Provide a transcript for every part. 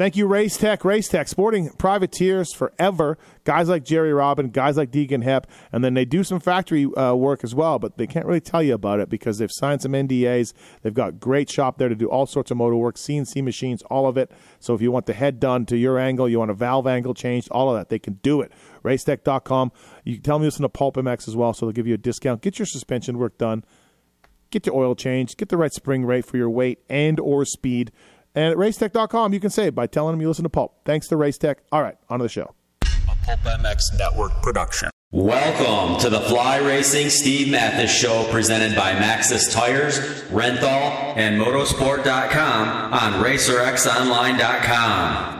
Thank you, Race Tech. Race Tech, sporting privateers forever. Guys like Jerry Robin, guys like Deegan Hepp, and then they do some factory uh, work as well, but they can't really tell you about it because they've signed some NDAs. They've got great shop there to do all sorts of motor work, CNC machines, all of it. So if you want the head done to your angle, you want a valve angle changed, all of that, they can do it. Racetech.com. You can tell them you listen to Pulp MX as well, so they'll give you a discount. Get your suspension work done. Get your oil changed. Get the right spring rate for your weight and or speed. And at racetech.com, you can save by telling them you listen to Pulp. Thanks to Racetech. All right, on to the show. A Pulp MX Network production. Welcome to the Fly Racing Steve Matthes Show presented by Maxxis Tires, Renthal, and Motorsport.com on RacerXOnline.com.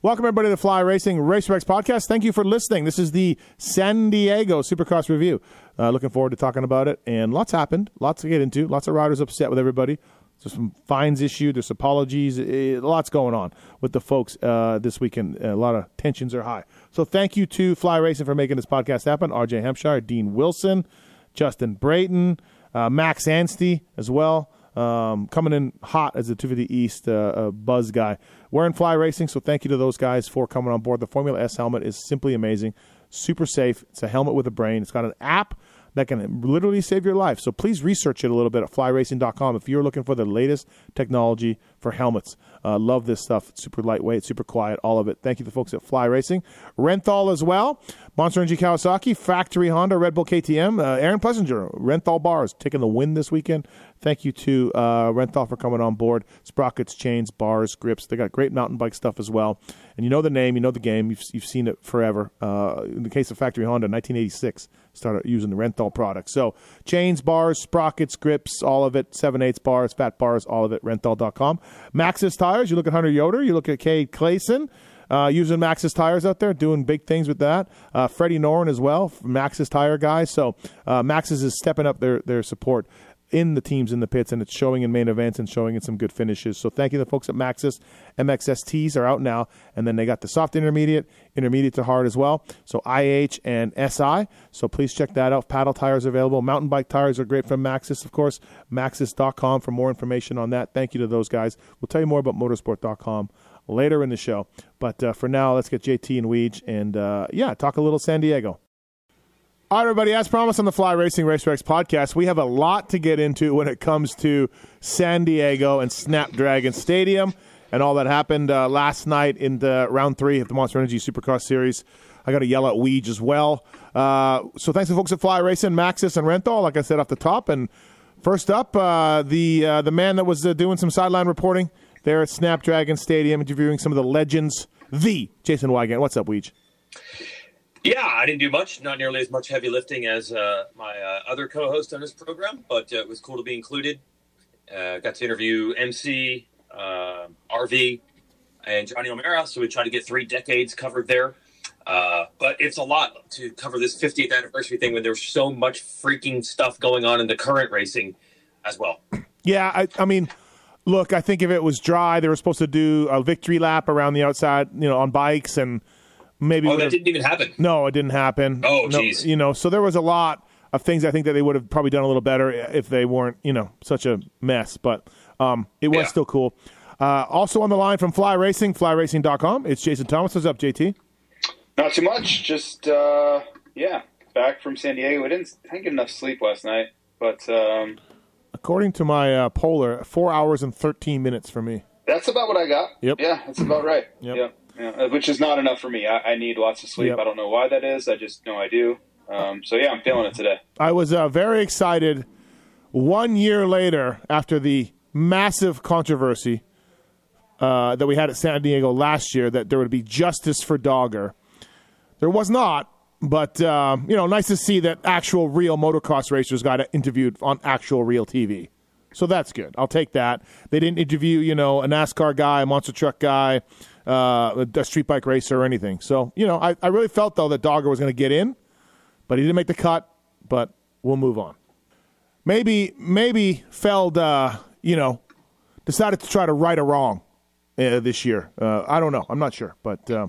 Welcome, everybody, to the Fly Racing Racer X podcast. Thank you for listening. This is the San Diego Supercross review. Uh, looking forward to talking about it. And lots happened, lots to get into, lots of riders upset with everybody. There's some fines issued, there's apologies, eh, lots going on with the folks uh, this weekend. A lot of tensions are high. So thank you to Fly Racing for making this podcast happen. RJ Hampshire, Dean Wilson, Justin Brayton, uh, Max Anstie as well. Um, coming in hot as the 250 East uh, uh, buzz guy. We're in Fly Racing, so thank you to those guys for coming on board. The Formula S helmet is simply amazing, super safe. It's a helmet with a brain. It's got an app that can literally save your life. So please research it a little bit at flyracing.com if you're looking for the latest technology for helmets. Uh, love this stuff. It's super lightweight, super quiet, all of it. Thank you to the folks at Fly Racing. Renthal as well. Monster Energy Kawasaki, Factory Honda, Red Bull KTM. Uh, Aaron Plessinger, Renthal Bars, taking the win this weekend. Thank you to uh, Renthal for coming on board. Sprockets, chains, bars, grips. They got great mountain bike stuff as well. And you know the name, you know the game. You've, you've seen it forever. Uh, in the case of Factory Honda, 1986, started using the Renthal product. So chains, bars, sprockets, grips, all of it. 7 8 bars, fat bars, all of it. Renthal.com. Maxxis Tires. You look at Hunter Yoder. You look at Cade Clayson. Uh, using Maxxis tires out there, doing big things with that. Uh, Freddie Noren as well, Maxxis tire guy. So uh, Maxxis is stepping up their their support in the teams in the pits, and it's showing in main events and showing in some good finishes. So thank you to the folks at Maxxis. MXSTs are out now, and then they got the soft intermediate, intermediate to hard as well. So IH and SI. So please check that out. Paddle tires available. Mountain bike tires are great from Maxxis, of course. Maxxis.com for more information on that. Thank you to those guys. We'll tell you more about motorsport.com later in the show. But uh, for now, let's get JT and Weege and uh, yeah, talk a little San Diego. All right, everybody. As promised on the Fly Racing Racer X podcast, we have a lot to get into when it comes to San Diego and Snapdragon Stadium and all that happened uh, last night in the round three of the Monster Energy Supercross Series. I got to yell at Weege as well. Uh, so thanks to folks at Fly Racing, Maxxis, and Renthal, like I said off the top. And first up, uh, the uh, the man that was uh, doing some sideline reporting there at Snapdragon Stadium, interviewing some of the legends, the Jason Weigandt. What's up, Weege? Yeah, I didn't do much, not nearly as much heavy lifting as uh, my uh, other co-host on this program, but uh, it was cool to be included. Uh, got to interview MC, uh, RV, and Johnny O'Mara, so we tried to get three decades covered there. Uh, but it's a lot to cover this 50th anniversary thing when there's so much freaking stuff going on in the current racing as well. Yeah, I, I mean, look, I think if it was dry, they were supposed to do a victory lap around the outside, you know, on bikes and – maybe oh, that didn't even happen. No, it didn't happen. Oh, jeez. No, you know, so there was a lot of things I think that they would have probably done a little better if they weren't, you know, such a mess. But um, it was yeah. still cool. Uh, also on the line from Fly Racing, flyracing.com, it's Jason Thomas. What's up, JT? Not too much. Just, uh, yeah, back from San Diego. I didn't, I didn't get enough sleep last night, but. Um, According to my uh, polar, four hours and 13 minutes for me. That's about what I got. Yep. Yeah, that's about right. Yep. Yep. Yeah, which is not enough for me. I, I need lots of sleep. Yep. I don't know why that is. I just know I do. Um, so yeah, I'm feeling it today. I was uh, very excited one year later after the massive controversy uh, that we had at San Diego last year that there would be justice for Dogger. There was not, but um, you know, nice to see that actual real motocross racers got interviewed on actual real TV. So that's good. I'll take that. They didn't interview, you know, a NASCAR guy, a monster truck guy, uh, a street bike racer, or anything. So you know, I, I really felt though that Dogger was going to get in, but he didn't make the cut. But we'll move on. Maybe maybe Feld, uh, you know, decided to try to right a wrong uh, this year. Uh, I don't know. I'm not sure, but uh,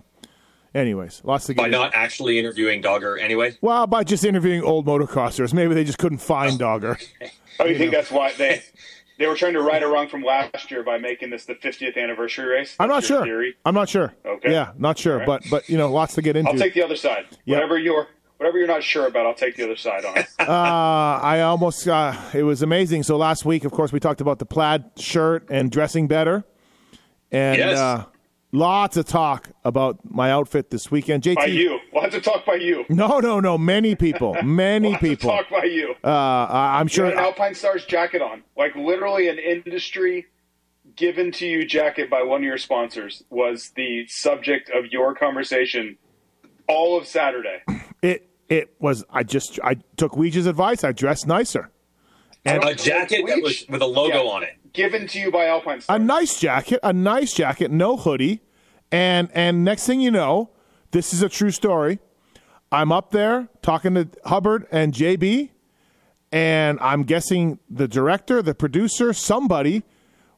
anyways, lots to get. By into. not actually interviewing Dogger anyway. Well, by just interviewing old motocrossers, maybe they just couldn't find Dogger. Oh, you think that's why they they were trying to right a wrong from last year by making this the 50th anniversary race? I'm not sure. Theory? I'm not sure. Okay. Yeah, not sure, All right. but but you know, lots to get into. I'll take the other side. Yeah. Whatever you're whatever you're not sure about, I'll take the other side on it. uh, I almost uh, it was amazing. So last week, of course, we talked about the plaid shirt and dressing better, and Yes. uh, lots of talk about my outfit this weekend. JT, by you, lots of talk by you. no, no, no, many people, many Lots people. of talk by you. Uh, I'm You sure. had an Alpine Stars jacket on, like literally an industry given to you jacket by one of your sponsors was the subject of your conversation all of Saturday. It it was. I just I took Weege's advice. I dressed nicer. And A jacket that was with a logo on it. given to you by Alpine a nice jacket, a nice jacket, no hoodie, and and next thing you know, this is a true story. I'm up there talking to Hubbard and JB, and I'm guessing the director, the producer, somebody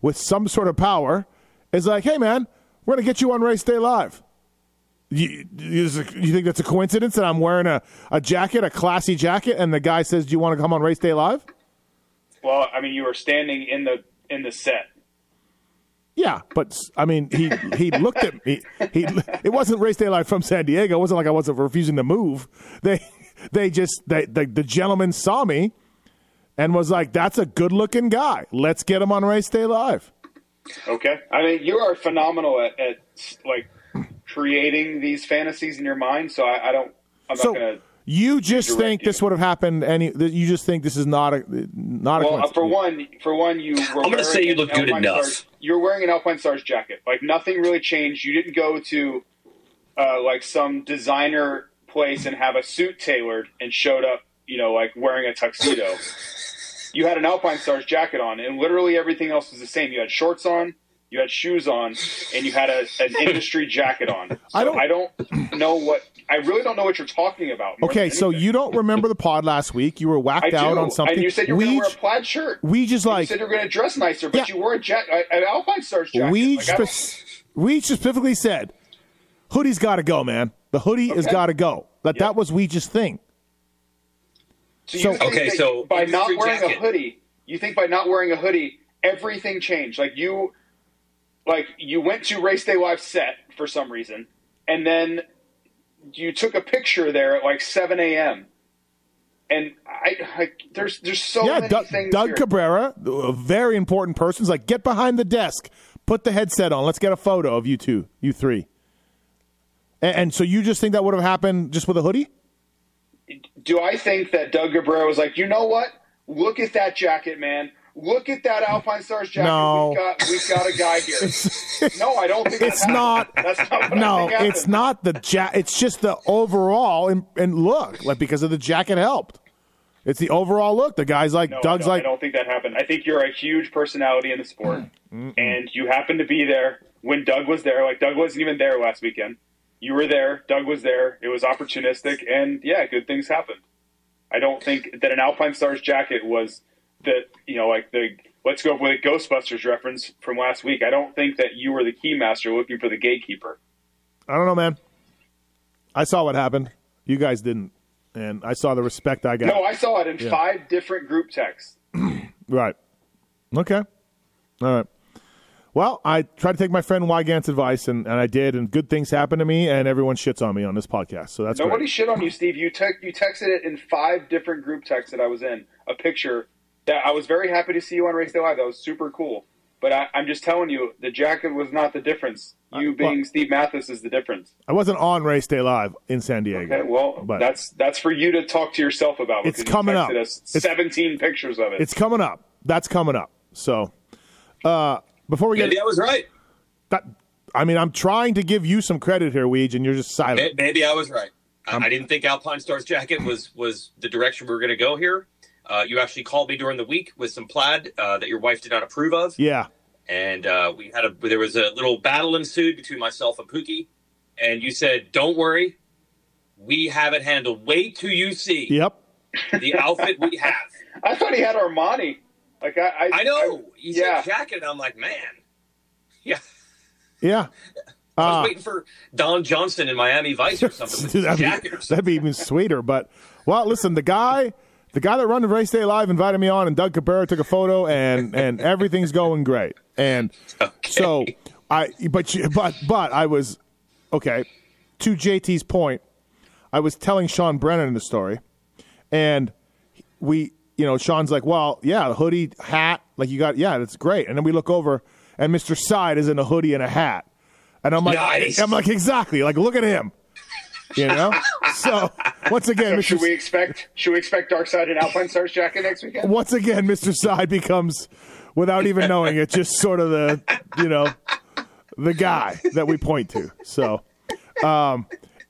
with some sort of power is like, "Hey, man, we're gonna get you on Race Day Live." You, you you think that's a coincidence that I'm wearing a, a jacket, a classy jacket, and the guy says, "Do you want to come on Race Day Live?" Well, I mean, you were standing in the in the set. Yeah, but I mean, he he looked at me. He it wasn't race day live from San Diego. It wasn't like I wasn't refusing to move. They they just they, the the gentleman saw me and was like, "That's a good looking guy. Let's get him on race day live." Okay, I mean, you are phenomenal at, at like creating these fantasies in your mind. So I, I don't. I'm So not gonna. You just direct think you. this would have happened? Any? You just think this is not a not a Well, uh, for one, for one, you. Were I'm going to say you look good Alpine enough. Stars, you're wearing an Alpine Stars jacket. Like nothing really changed. You didn't go to uh, like some designer place and have a suit tailored and showed up, you know, like wearing a tuxedo. you had an Alpine Stars jacket on, and literally everything else was the same. You had shorts on, you had shoes on, and you had a, an industry jacket on. So I don't- I don't know what. I really don't know what you're talking about. okay, so you don't remember the pod last week? You were I whacked do. out on something. And you said you were going to wear a plaid shirt. we just like. you said you were going to dress nicer, but Yeah. you wore a jet, an Alpine Stars jacket. We Like, I don't- we specifically said hoodie's got to go, man. The hoodie has got to go. That that was we just thing. so you so- Okay, so by not wearing jacket. a hoodie, you think by not wearing a hoodie, everything changed. Like you, like you went to Race Day Live set for some reason, and then you took a picture there at like 7 a.m. And I, I there's there's so yeah, many Doug, things. Doug here. Cabrera, a uh, very important person, is like, get behind the desk, put the headset on, let's get a photo of you two, you three. And, and so you just think that would have happened just with a hoodie? do I think that Doug Cabrera was like, you know what? Look at that jacket, man. Look at that Alpine Stars jacket. No. We've got we've got a guy here. no, I don't think It's not. That's not what I No, it's not the jacket. It's just the overall and, and look, like because of the jacket helped. It's the overall look. The guy's like, No, Doug's don't- like, I don't think that happened. I think you're a huge personality in the sport, and you happened to be there when Doug was there. Like Doug wasn't even there last weekend. You were there. Doug was there. It was opportunistic, and yeah, good things happened. I don't think that an Alpine Stars jacket was the you know like the let's go with a Ghostbusters reference from last week. I don't think that you were the keymaster looking for the gatekeeper. I don't know, man. I saw what happened. You guys didn't, and I saw the respect I got. No, I saw it in five different group texts. Right. Okay. All right. Well, I tried to take my friend Weigandt's advice, and, and I did, and good things happened to me, and everyone shits on me on this podcast. So that's Nobody great. shit on you, Steve. You te- you texted it in five different group texts that I was in. A picture that I was very happy to see you on Race Day Live. That was super cool. But I, I'm just telling you, the jacket was not the difference. You Uh, being well- Steve Matthes is the difference. I wasn't on Race Day Live in San Diego. Okay, well, but that's that's for you to talk to yourself about. It's coming up. texted Us It's- 17 pictures of it. it's coming up. That's coming up. So, uh, before we get Maybe I was right. that, I mean, I'm trying to give you some credit here, Weege, and you're just silent. Maybe I was right. I, I didn't think Alpine Stars jacket was was the direction we were going to go here. Uh, you actually called me during the week with some plaid uh, that your wife did not approve of, Yeah, and uh, we had a there was a little battle ensued between myself and Pookie, and you said, "Don't worry, we have it handled. Wait till you see yep. the outfit we have." I thought he had Armani. Like I, I, I know. You yeah. said jacket, and I'm like, man, yeah. Yeah. I was Uh, waiting for Don Johnson in Miami Vice or something with that'd, jacket be, or something. that'd be even sweeter. But well, listen, the guy, the guy that run the race day live invited me on, and Doug Cabrera took a photo, and and everything's going great. And so I, but you- but but I was okay. To JT's point, I was telling Sean Brennan the story, and we, you know, Sean's like, well, yeah, the hoodie, hat, like you got, yeah, that's great. And then we look over, and Mr. Side is in a hoodie and a hat, and I'm like, Nice. I'm like, exactly, like look at him, you know. so once again, So Mr. should we expect should we expect Darkside and Alpine Stars jacket next weekend? once again, Mr. Side becomes, without even knowing it, just sort of the, you know, the guy that we point to. So, um,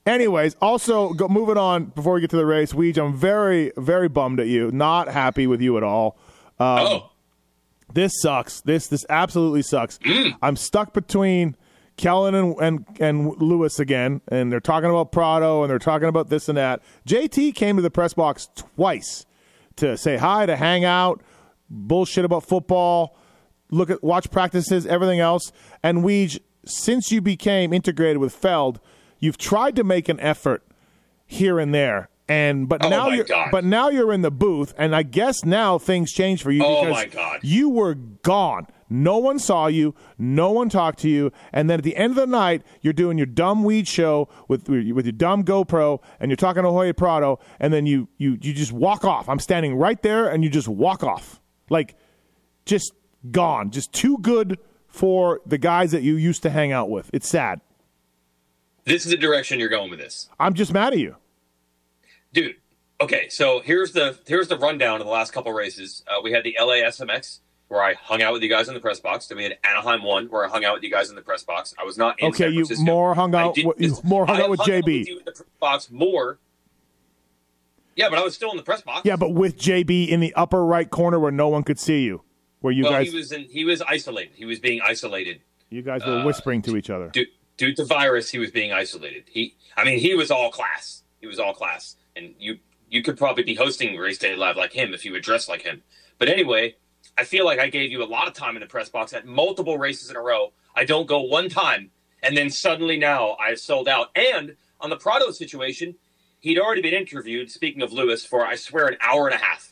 anyways, also go, moving on before we get to the race, Weege, I'm very, very bummed at you. Not happy with you at all. oh, This sucks. This this absolutely sucks. I'm stuck between Kellen and, and and Lewis again, and they're talking about Prado and they're talking about this and that. JT came to the press box twice to say hi, to hang out, bullshit about football, look at watch practices, everything else. And Weege, since you became integrated with Feld, you've tried to make an effort here and there. And but Oh, now you're God. but now you're in the booth, and I guess now things change for you Oh, because my God. you were gone. No one saw you. No one talked to you. And then at the end of the night, you're doing your dumb Weege show with with your dumb GoPro, and you're talking to Jorge Prado, and then you you you just walk off. I'm standing right there, and you just walk off, like just gone, just too good for the guys that you used to hang out with. It's sad. this is the direction you're going with this. I'm just mad at you. dude. Okay, so here's the here's the rundown of the last couple races. Uh, we had the LA SMX where I hung out with you guys in the press box. Then we had Anaheim one where I hung out with you guys in the press box. I was not in Okay, San you Francisco. more hung out did- with- you more hung I out with JB. you in the press box more. Yeah, but I was still in the press box. Yeah, but with JB in the upper right corner where no one could see you, where you well, guys he was in. He was isolated. He was being isolated. you guys were whispering to each other. due, due to virus, he was being isolated. He, I mean, he was all class. He was all class, and you you could probably be hosting Race Day Live like him if you would dress like him. But anyway, I feel like I gave you a lot of time in the press box at multiple races in a row. I don't go one time, and then suddenly now I've sold out. And on the Prado situation, he'd already been interviewed. Speaking of Lewis, for I swear an hour and a half.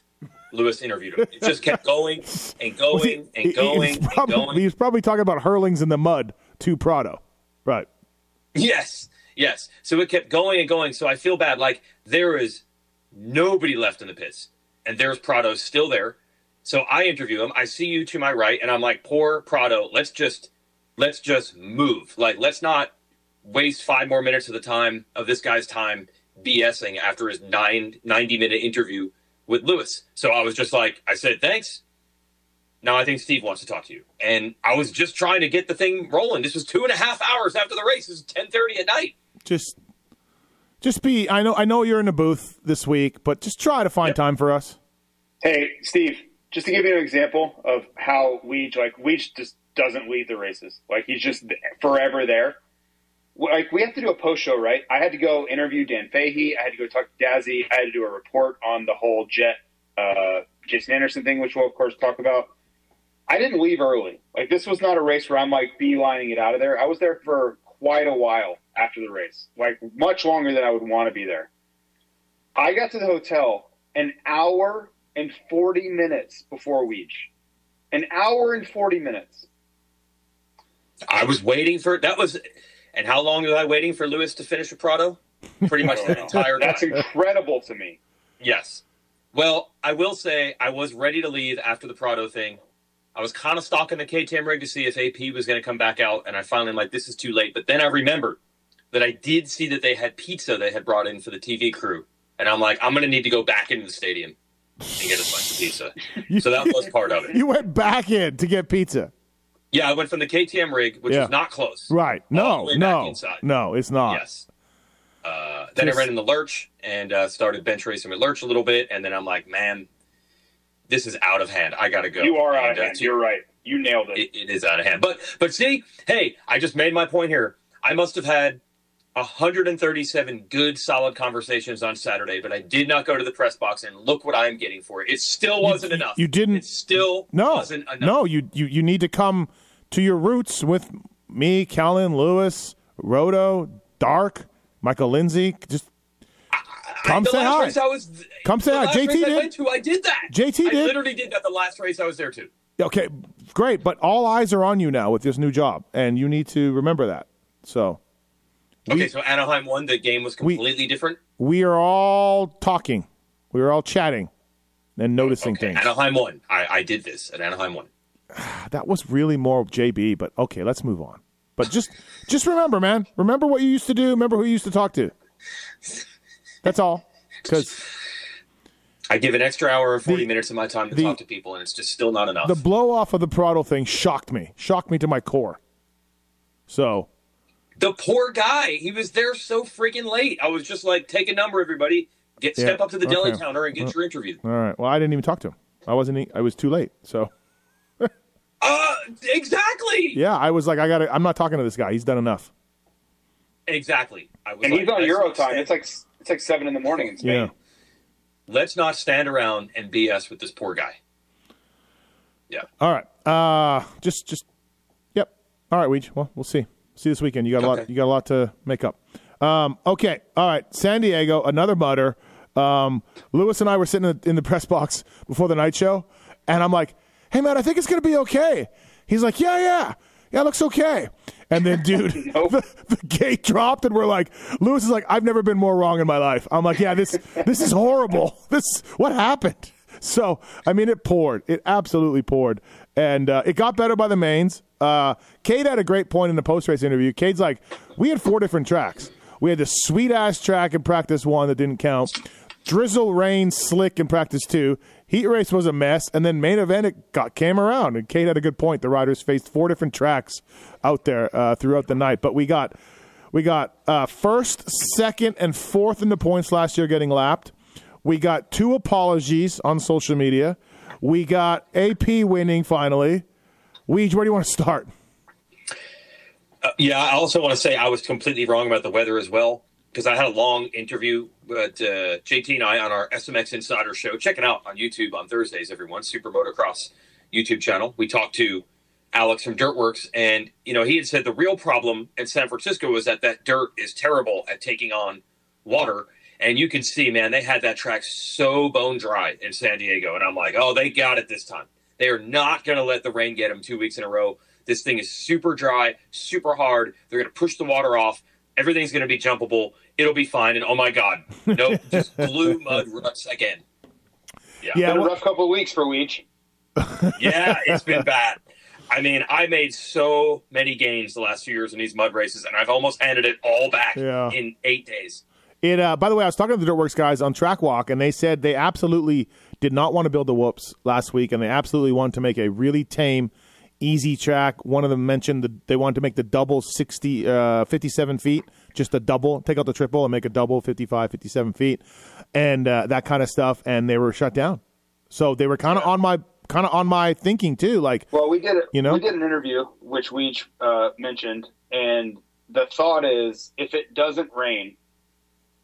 Lewis interviewed him. It just kept going and going he- and going he's and going. He was probably talking about Herlings in the mud to Prado. Right. Yes, yes. So it kept going and going. So I feel bad. Like there is nobody left in the pits, and there's Prado still there. So I interview him. I see you to my right, and I'm like, poor Prado. Let's just let's just move. Like let's not waste five more minutes of the time of this guy's time BSing after his nine 90 minute interview with Lewis. So I was just like, I said thanks. Now I think Steve wants to talk to you, and I was just trying to get the thing rolling. This was two and a half hours after the race. This is ten thirty at night. Just just be I know I know you're in the booth this week, but just try to find Yep. time for us. Hey, Steve, just to give you an example of how Weege, like, Weege just doesn't leave the races. Like, he's just forever there. Like, we have to do a post show, right? I had to go interview Dan Fahie. I had to go talk to Dazzy. I had to do a report on the whole Jet, uh, Jason Anderson thing, which we'll, of course, talk about. I didn't leave early. Like, this was not a race where I'm, like, beelining it out of there. I was there for quite a while after the race, like, much longer than I would want to be there. I got to the hotel an hour and 40 minutes before Weege. An hour and 40 minutes. I was waiting for that was, and how long was I waiting for Lewis to finish with Prado? Pretty much the entire That's time. incredible to me. Yes. Well, I will say I was ready to leave after the Prado thing, I was kind of stalking the KTM rig to see if AP was going to come back out, and I finally am like, this is too late. But then I remembered that I did see that they had pizza they had brought in for the TV crew, and I'm like, I'm going to need to go back into the stadium and get a bunch of pizza. so that was part of it. You went back in to get pizza. Yeah, I went from the KTM rig, which Yeah. was not close. Right. No, the way back no. No, it's not. Yes. Uh, then I ran in the lurch and uh, started bench racing with lurch a little bit, and then I'm like, man, this is out of hand. I got to go. You are out And, of uh, hand. to- You're right. You nailed it. it, it is out of hand. But but see, hey, I just made my point here. I must have had 137 good, solid conversations on Saturday, but I did not go to the press box and look what I'm getting for it. It still wasn't enough. you didn't- It still No. wasn't enough. No, you, you you need to come to your roots with me, Kellen, Lewis, Roto, Dark, Michael Lindsay. Just come the say hi. race I was, Come say hi. JT I did. went to, I did that. JT I did. literally did that the last race I was there too. Okay, great. But all eyes are on you now with this new job, and you need to remember that. So Okay, so Anaheim one. The game was We- completely different. we are all talking. We are all chatting and noticing Okay, things. Anaheim one. I, I did this, and Anaheim one. That was really more of JB, but okay, let's move on. But just just remember, man. Remember what you used to do. Remember who you used to talk to. That's all. Because I give an extra hour or 40 The- minutes of my time to the- talk to people, and it's just still not enough. the blow off of the Prado thing shocked me. Shocked me to my core. So The poor guy. He was there so freaking late. I was just like, take a number, everybody. Get Yeah, step up to the deli okay. counter and get your interview. all right. Well, I didn't even talk to him. I wasn't. I was too late. So Uh, exactly. yeah, I was like, I got. to I'm not talking to this guy. He's done enough. Exactly. I was and like, he's on Euro time. It's like it's like seven in the morning in Spain. Yeah. let's not stand around and BS with this poor guy. Yeah. All right. Uh, just just. Yep. All right, Weege. Well, we'll see. See this weekend. You got a lot. You got a lot to make up. Um, okay. All right. San Diego. Another mutter. Um, Lewis and I were sitting in the, in the press box before the night show, and I'm like, "Hey, man, I think it's gonna be okay." He's like, "Yeah, yeah, yeah, it looks okay." And then, dude, Nope. the, the gate dropped, and we're like, Lewis is like, "I've never been more wrong in my life." I'm like, "Yeah, this this is horrible. This what happened?" So, I mean, it poured. It absolutely poured. And uh, it got better by the mains. Uh, Cade had a great point in the post race interview. Cade's like, we had four different tracks. We had the sweet ass track in practice one that didn't count, drizzle, rain, slick in practice two. Heat race was a mess. And then main event, it got, came around. And Cade had a good point. The riders faced four different tracks out there uh, throughout the night. But we got. We got uh, first, second, and fourth in the points last year getting lapped. We got two apologies on social media. We got AP winning finally. Weege, where do you want to start? Yeah, I also want to say I was completely wrong about the weather as well because I had a long interview with uh, JT and I on our SMX Insider show. Check it out on YouTube on Thursdays, everyone. Super Motocross YouTube channel. We talked to Alex from Dirt Wurx, and you know he had said the real problem in San Francisco was that that dirt is terrible at taking on water. And you can see, man, they had that track so bone dry in San Diego, and I'm like, oh, they got it this time. They are not going to let the rain get them two weeks in a row. This thing is super dry, super hard. They're going to push the water off. Everything's going to be jumpable. It'll be fine. And oh my God, no, just blue mud ruts again. Yeah, Yeah, Been a rough couple of weeks for Weege. yeah, it's been bad. I mean, I made so many gains the last few years in these mud races, and I've almost handed it all back Yeah. in eight days. It. Uh, by the way, I was talking to the Dirt Wurx guys on Track Walk, and they said they absolutely did not want to build the whoops last week, and they absolutely wanted to make a really tame, easy track. One of them mentioned that they wanted to make the double 60, uh, 57 feet, just a double, take out the triple and make a double 55, 57 feet, and uh, that kind of stuff. And they were shut down. So they were kind of on my kind of on my thinking too. Like, Well, we did it. You know? we did an interview which we uh, mentioned, and the thought is if it doesn't rain,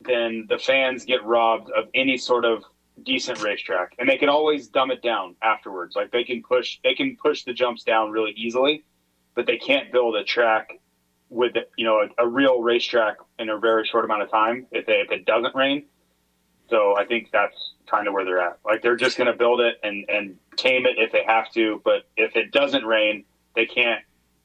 then the fans get robbed of any sort of decent racetrack, and they can always dumb it down afterwards. Like they can push, they can push the jumps down really easily, but they can't build a track with you know a, a real racetrack in a very short amount of time if, they, if it doesn't rain. So I think that's kind of where they're at. Like they're just going to build it and and tame it if they have to, but if it doesn't rain, they can't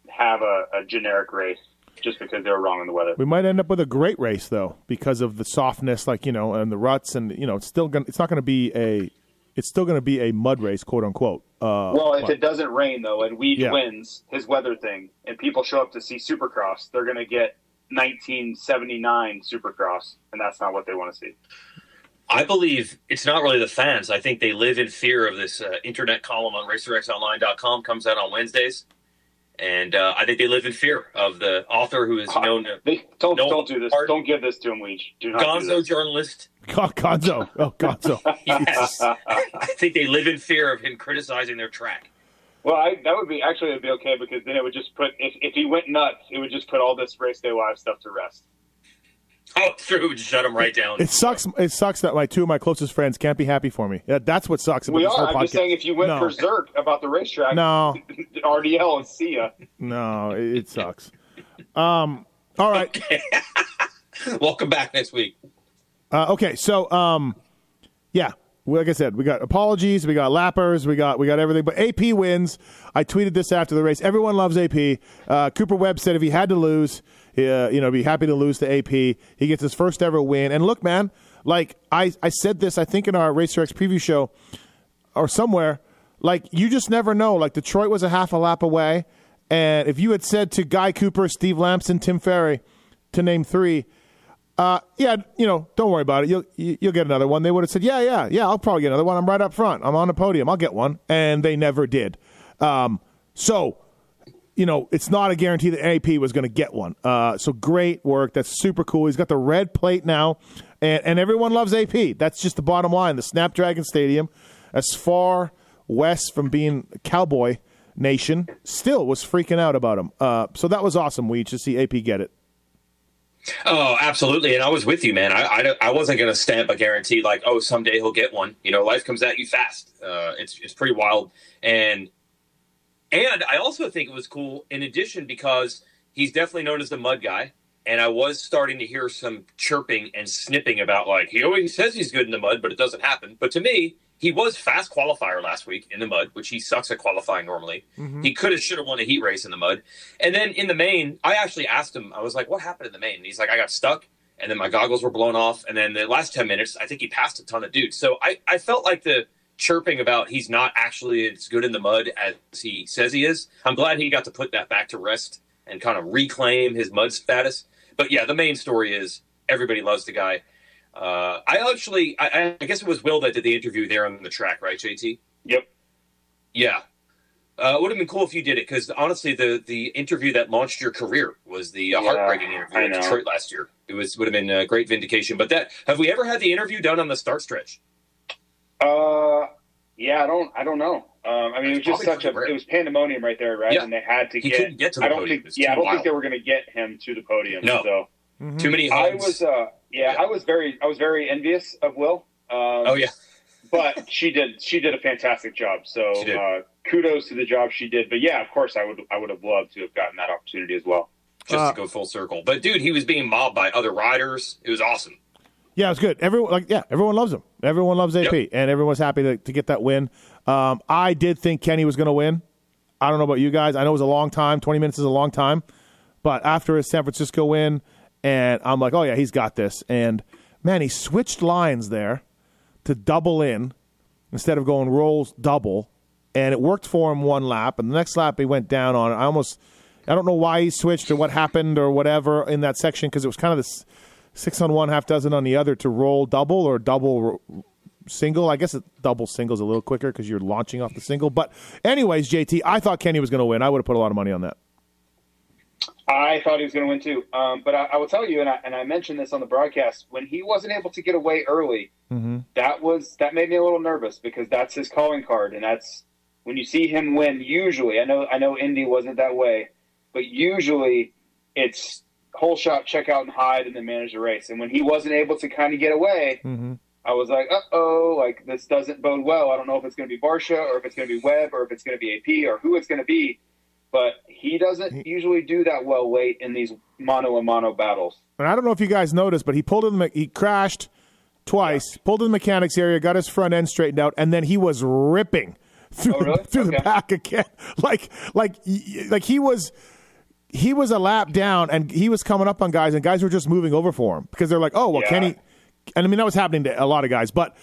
have a, a generic race just because they were wrong in the weather. We might end up with a great race though, because of the softness, like you know, and the ruts, and you know, it's still gonna. It's not going to be a it's still going to be a mud race, quote unquote. Uh, Well, if but- it doesn't rain though, and Weege Yeah. wins his weather thing, and people show up to see Supercross, they're going to get 1979 Supercross, and that's not what they want to see. I believe it's not really the fans. I think they live in fear of this uh, internet column on RacerXOnline.com comes out on Wednesdays, and uh, I think they live in fear of the author who is known to They don't No, don't do this. Art- Don't give this to him, Weege. Do not do Gonzo this. journalist. God, Gonzo. Oh, Gonzo. Yes, I think they live in fear of him criticizing their track. Well, I, that would be actually it would be okay because then it would just put if, if he went nuts, it would just put all this race day live stuff to rest. Oh, true. Just shut them right down. It sucks. It sucks that my two of my closest friends can't be happy for me. That, that's what sucks about We this whole are. I'm podcast. just saying, if you went no, berserk about the racetrack, no, RDL and see ya. no, it, it sucks. Um, all right. Welcome back next week. Uh, okay, so um, yeah, like I said, we got apologies, we got lappers, we got we got everything. But AP wins. I tweeted this after the race. Everyone loves AP. Uh, Cooper Webb said if he had to lose, uh, you know, be happy to lose to AP. He gets his first ever win. And look, man, like I I said this, I think in our Racer X preview show or somewhere. Like you just never know. Like Detroit was a half a lap away, and if you had said to Guy Cooper, Steve Lampson, Tim Ferry, to name three. Uh, yeah, you know, don't worry about it. You'll you- you'll get another one. They would have said, yeah, yeah, yeah. I'll probably get another one. I'm right up front. I'm on the podium. I'll get one, and they never did. Um, so, you know, it's not a guarantee that AP was going to get one. Uh, so great work. That's super cool. He's got the red plate now, and and everyone loves AP. That's just the bottom line. The Snapdragon Stadium, as far west from being Cowboy Nation, still was freaking out about him. Uh, so that was awesome. We to see AP get it. Oh, absolutely. And I was with you, man. I, I, I wasn't going to stamp a guarantee like, oh, someday he'll get one. You know, life comes at you fast. Uh, it's, it's pretty wild. And, and I also think it was cool in addition because he's definitely known as the mud guy. And I was starting to hear some chirping and snipping about like, he always says he's good in the mud, but it doesn't happen. But to me, he was fast qualifier last week in the mud, which he sucks at qualifying normally. Mm-hmm. He could have, should have won a heat race in the mud. And then in the main, I actually asked him, I was like, what happened in the main? And he's like, I got stuck. And then my goggles were blown off. And then the last 10 minutes, I think he passed a ton of dudes. So I, I felt like the chirping about he's not actually as good in the mud as he says he is. I'm glad he got to put that back to rest and kind of reclaim his mud status. But yeah, the main story is everybody loves the guy. Uh, I actually, I, I guess it was Will that did the interview there on the track, right, JT? Yep. Yeah. Uh, it would have been cool if you did it because honestly, the the interview that launched your career was the uh, Yeah, heartbreaking interview in. Detroit last year. It was would have been a great vindication. But that have we ever had the interview done on the start stretch? Uh, yeah, I don't, I don't know. Um, I mean, it was just such a, pretty it was pandemonium right there, right? Yeah. And they had to He get. couldn't get to the I don't podium. think, It yeah, I don't wild. think they were going to get him to the podium. No. So Too many. I was, uh, yeah, Yeah. I was very, I was very envious of Will. Um, oh yeah, but she did, she did a fantastic job. So Uh, kudos to the job she did. But yeah, of course, I would, I would have loved to have gotten that opportunity as well. just Uh, to go full circle. But dude, he was being mobbed by other riders. It was awesome. Yeah, it was good. Everyone, like, yeah, everyone loves him. Everyone loves AP, Yep. and everyone's happy to, to get that win. Um, I did think Kenny was going to win. I don't know about you guys. I know it was a long time. Twenty minutes is a long time, but after his San Francisco win, and I'm like, oh yeah, he's got this. And man, he switched lines there to double in instead of going rolls double, and it worked for him one lap. And the next lap, he went down on it. I almost, I don't know why he switched or what happened or whatever in that section because it was kind of this six on one, half dozen on the other to roll double or double single. I guess it, double single is a little quicker because you're launching off the single. But anyways, JT, I thought Kenny was going to win. I would have put a lot of money on that. I thought he was going to win too. Um, but I, I will tell you, and I, and I mentioned this on the broadcast, when he wasn't able to get away early, that was that made me a little nervous because that's his calling card, and that's when you see him win. Usually, I know I know Indy wasn't that way, but usually it's whole shot, check out, and hide, and then manage the race. And when he wasn't able to kind of get away, I was like, uh oh, like this doesn't bode well. I don't know if it's going to be Barcia or if it's going to be Webb or if it's going to be AP or who it's going to be. But he doesn't usually do that well late in these mono and mono battles. And I don't know if you guys noticed, but he pulled in the he crashed twice, pulled in the mechanics area, got his front end straightened out, and then he was ripping through Oh, really? through the Okay. back again, like like like he was. He was a lap down, and he was coming up on guys, and guys were just moving over for him because they're like, "Oh, well, Yeah. Kenny." And I mean, that was happening to a lot of guys, but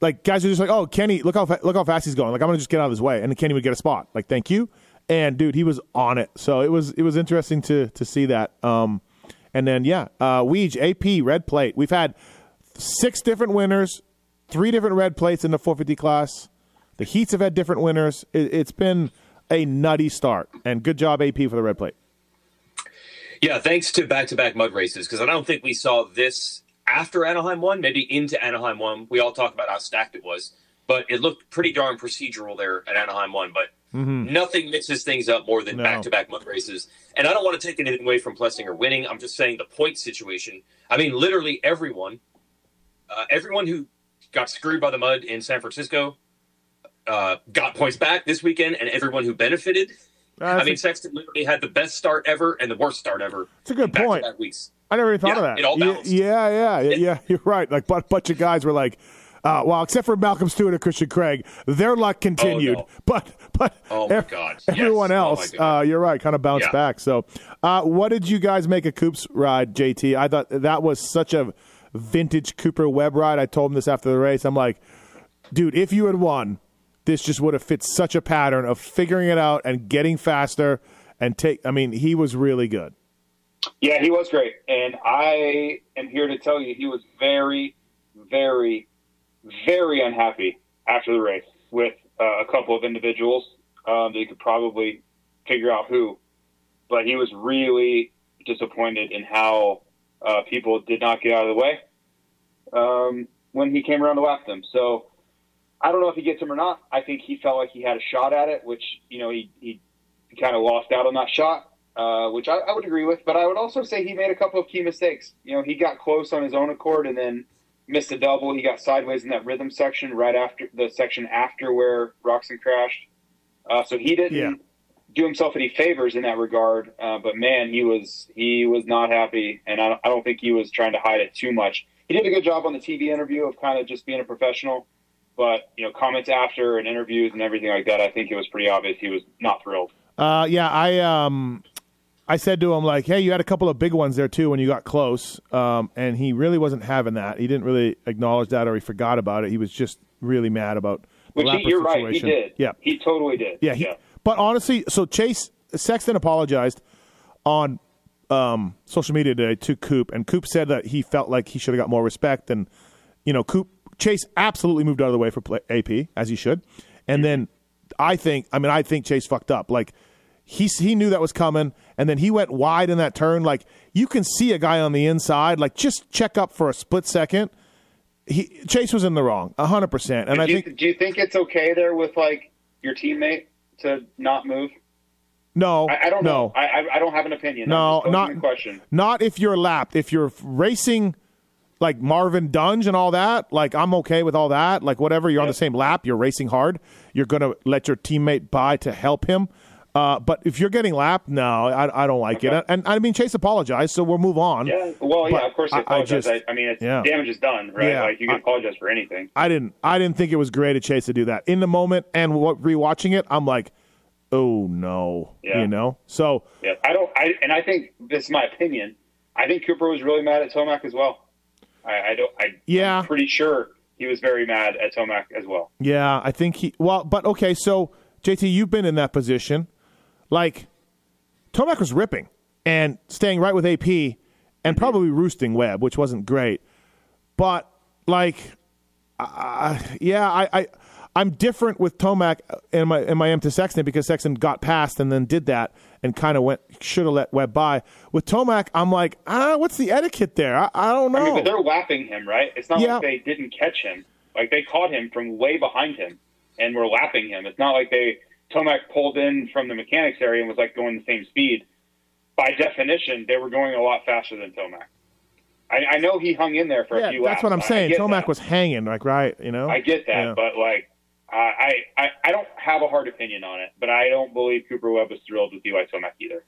like guys are just like, oh, Kenny, look how fa- look how fast he's going. Like I'm gonna just get out of his way, and Kenny would get a spot. Like thank you, and dude, he was on it. So it was it was interesting to to see that. Um, and then yeah, uh, Weege AP red plate. We've had six different winners, three different red plates in the 450 class. The Heats have had different winners. It, it's been a nutty start, and good job AP for the red plate. Yeah, thanks to back-to-back mud races because I don't think we saw this after Anaheim one, maybe into Anaheim one. We all talk about how stacked it was, but it looked pretty darn procedural there at Anaheim one. But nothing mixes things up more than back-to-back mud races. And I don't want to take anything away from Plessinger winning. I'm just saying the point situation. I mean, literally everyone, uh, everyone who got screwed by the mud in San Francisco uh, got points back this weekend, and everyone who benefited. I mean, a- Sexton literally had the best start ever and the worst start ever. It's a good point. Weeks. I never even thought Yeah, of that. it all balanced. yeah, yeah, yeah, yeah. You're right. Like, but bunch of guys were like, uh, well, except for Malcolm Stewart and Christian Craig, their luck continued. no. But, but Oh, my God. Yes. everyone Oh, else, God. uh, you're right, kind of bounced Yeah. back. So, uh, what did you guys make of Coop's ride, JT? I thought that was such a vintage Cooper Webb ride. I told him this after the race. I'm like, dude, if you had won, this just would have fit such a pattern of figuring it out and getting faster and take. I mean, he was really good. Yeah, he was great, and I am here to tell you he was very, very, very unhappy after the race with uh, a couple of individuals. Um, that you could probably figure out who, but he was really disappointed in how uh, people did not get out of the way um, when he came around to lap them. So I don't know if he gets him or not. I think he felt like he had a shot at it, which you know he he kind of lost out on that shot uh, which I, I would agree with. But I would also say he made a couple of key mistakes. You know, he got close on his own accord and then missed a double. He got sideways in that rhythm section right after the section after where Roczen crashed. Uh, so he didn't Yeah. do himself any favors in that regard. Uh, but man, he was he was not happy, and I don't, I don't think he was trying to hide it too much. He did a good job on the TV interview of kind of just being a professional. But you know, comments after and interviews and everything like that, I think it was pretty obvious he was not thrilled. Uh, yeah, I um, I said to him like, "Hey, you had a couple of big ones there too when you got close," um, and he really wasn't having that. He didn't really acknowledge that, or he forgot about it. He was just really mad about Which he, you're right, he did. Yeah, he totally did. yeah, he, But honestly, so Chase Sexton apologized on um, social media today to Coop, and Coop said that he felt like he should have got more respect, and you know, Coop Chase absolutely moved out of the way for play, AP as he should, and then I think, I mean, I think Chase fucked up. Like he he knew that was coming, and then he went wide in that turn. Like you can see a guy on the inside, like just check up for a split second. He Chase was in the wrong, hundred percent, and I do, you, think do you think it's okay there with like your teammate to not move? no, I, I don't no. know. I, I I don't have an opinion. No, I'm just posing not question. Not if you're lapped. If you're racing like Marvin Dungey and all that, like I'm okay with all that. Like whatever, you're on the same lap, you're racing hard. You're gonna let your teammate by to help him. Uh, but if you're getting lapped, no, I, I don't like Okay. it. And I mean, Chase apologized, so we'll move on. Yeah. Well, yeah. Of course, I- I just- I, I mean, it's, yeah. damage is done, right? Yeah. Like you can I- apologize for anything. I didn't. I didn't think it was great of Chase to do that in the moment. And what, rewatching it, I'm like, oh no, Yeah. you know. So Yeah. I don't. I and I think this is my opinion. I think Cooper was really mad at Tomac as well. I, I don't. I, Yeah. I'm pretty sure he was very mad at Tomac as well. Yeah, I think he. Well, but okay, so JT, you've been in that position. Like, Tomac was ripping and staying right with AP and probably roosting Webb, which wasn't great. But like, uh, yeah, I, I I'm different with Tomac and my and my M to Sexton because Sexton got past and then did that and kind of went should have let Webb by. With Tomac, I'm like, ah, what's the etiquette there? I, I don't know. I mean, but they're lapping him, right? It's not Yeah. like they didn't catch him. Like they caught him from way behind him and were lapping him. It's not like they Tomac pulled in from the mechanics area and was like going the same speed. By definition, they were going a lot faster than Tomac. I, I know he hung in there for a yeah, few that's laps. what I'm saying. Tomac that. was hanging, like right, you know. I get that, Yeah. but like, I, I I don't have a hard opinion on it. But I don't believe Cooper Webb was thrilled with Eli Tomac either.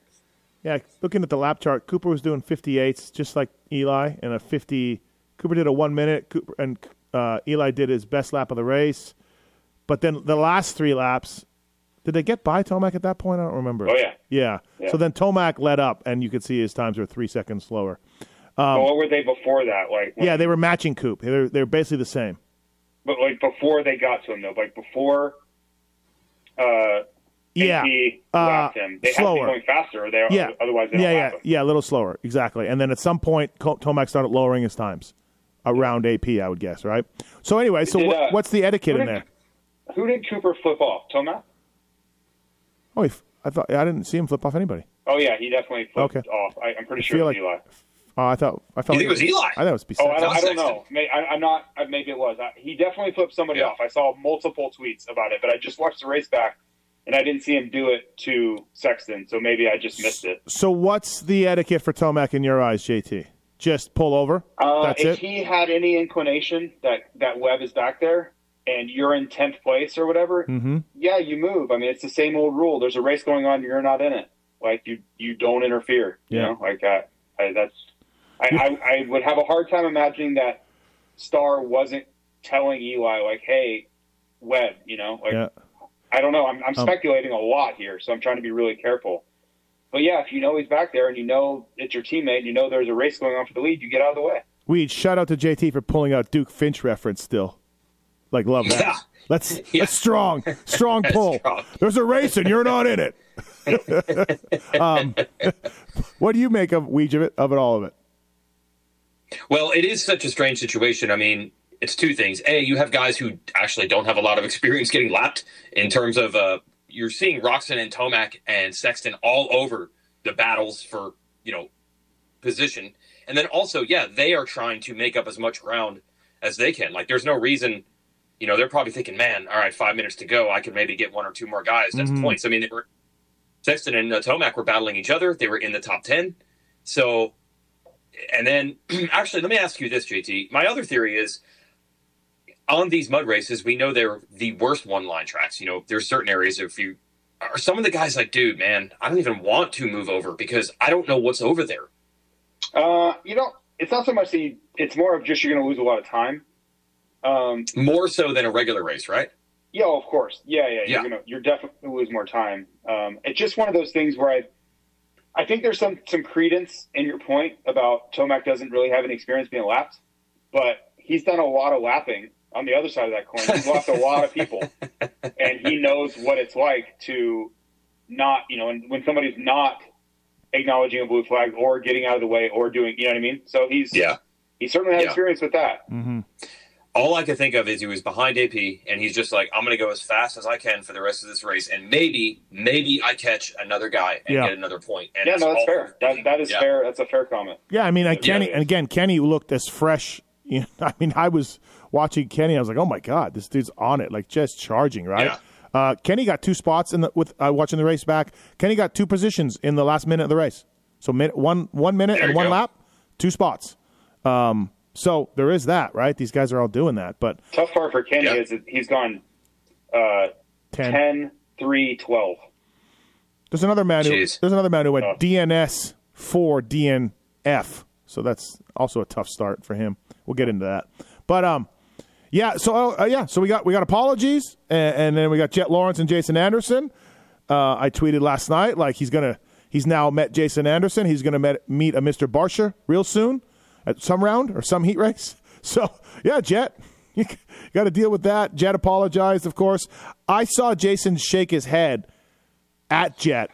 Yeah, looking at the lap chart, Cooper was doing 58s, just like Eli, and a 50. Cooper did a one minute, Cooper, and uh, Eli did his best lap of the race. But then the last three laps, did they get by Tomac at that point? I don't remember. Oh, yeah. yeah. Yeah. So then Tomac led up, and you could see his times were three seconds slower. but what were they before that? Like, when- Um, Yeah, they were matching Coop. They're they were basically the same. But like before they got to him though, like before. Uh, Yeah. he Uh, him. They had to be going faster, or they Yeah. otherwise they yeah, yeah, him. yeah, a little slower, exactly. And then at some point, Tomac started lowering his times around AP, I would guess, right? So anyway, so Did, uh, what's the etiquette who in there? Who did Cooper flip off? Tomac? Oh, I thought I didn't see him flip off anybody. Oh yeah, he definitely flipped Okay. off. I, I'm pretty I sure feel like- Eli. Oh, I thought I felt You like it was Eli? I thought it was Oh, I don't, I don't Sexton. know. May, I, I'm not. Maybe it was. I, he definitely flipped somebody Yeah. off. I saw multiple tweets about it, but I just watched the race back, and I didn't see him do it to Sexton. So maybe I just missed it. So what's the etiquette for Tomac in your eyes, JT? Just pull over. Uh, That's if it. he had any inclination that that Webb is back there, and you're in tenth place or whatever, mm-hmm. yeah, you move. I mean, it's the same old rule. There's a race going on, you're not in it. Like you, you don't interfere. You Yeah. know, like I, I that's. I, I, I would have a hard time imagining that Star wasn't telling Eli like, "Hey, Webb," you know, like Yeah. I don't know. I'm, I'm Um, speculating a lot here, so I'm trying to be really careful. But yeah, if you know he's back there and you know it's your teammate, and you know there's a race going on for the lead, you get out of the way. Weed, shout out to JT for pulling out Duke Finch reference still. Like love that. Yeah. That's Yeah. that's strong. Strong pull. Strong. There's a race and you're not in it. um, what do you make of Weege of it of it all of it? Well, it is such a strange situation. I mean, it's two things. A, you have guys who actually don't have a lot of experience getting lapped in terms of uh, you're seeing Roczen and Tomac and Sexton all over the battles for, you know, position. And then also, yeah, they are trying to make up as much ground as they can. Like, there's no reason, you know, they're probably thinking, man, all right, five minutes to go. I could maybe get one or two more guys. That's Mhm. points. I mean, they were, Sexton and uh, Tomac were battling each other. They were in the top 10. So, and then actually, let me ask you this, JT. My other theory is on these mud races, we know they're the worst one line tracks. You know, there's certain areas if you are some of the guys like, dude, man, I don't even want to move over because I don't know what's over there. Uh, you know, it's not so much the it's more of just you're going to lose a lot of time. Um, More so than a regular race, right? yeah, of course. Yeah, yeah. You're Yeah. gonna, you're definitely lose more time. Um, it's just one of those things where I, I think there's some some credence in your point about Tomac doesn't really have any experience being lapped, but he's done a lot of lapping on the other side of that coin. He's lapped a lot of people, and he knows what it's like to not, you know, when, when somebody's not acknowledging a blue flag or getting out of the way or doing, you know what I mean? So he's Yeah. he certainly has Yeah. experience with that. Mm-hmm. All I could think of is he was behind AP and he's just like, I'm going to go as fast as I can for the rest of this race. And maybe, maybe I catch another guy and Yeah. get another point. And yeah, no, that's fair. That, that is Yeah. fair. That's a fair comment. Yeah, I mean, and Yeah. Kenny, and again, Kenny looked as fresh. You know, I mean, I was watching Kenny. I was like, oh my god, this dude's on it, like just charging, right? Yeah. Uh, Kenny got two spots in the with uh, watching the race back. Kenny got two positions in the last minute of the race. So minute, one one minute There and one go. lap, two spots. Um, so there is that, right? These guys are all doing that, but Tough part for Kenny Yeah. is that he's gone uh, 10. 10, 3, 12. There's another man who there's another man who went Oh. DNS for DNF. So that's also a tough start for him. We'll get into that. But um yeah, so uh, yeah, so we got we got apologies and, and then we got Jet Lawrence and Jason Anderson. Uh, I tweeted last night like he's going to he's now met Jason Anderson. He's going to met, meet a Mr. Barcia real soon at some round or some heat race. So, yeah, Jet, you got to deal with that. Jet apologized, of course. I saw Jason shake his head at Jet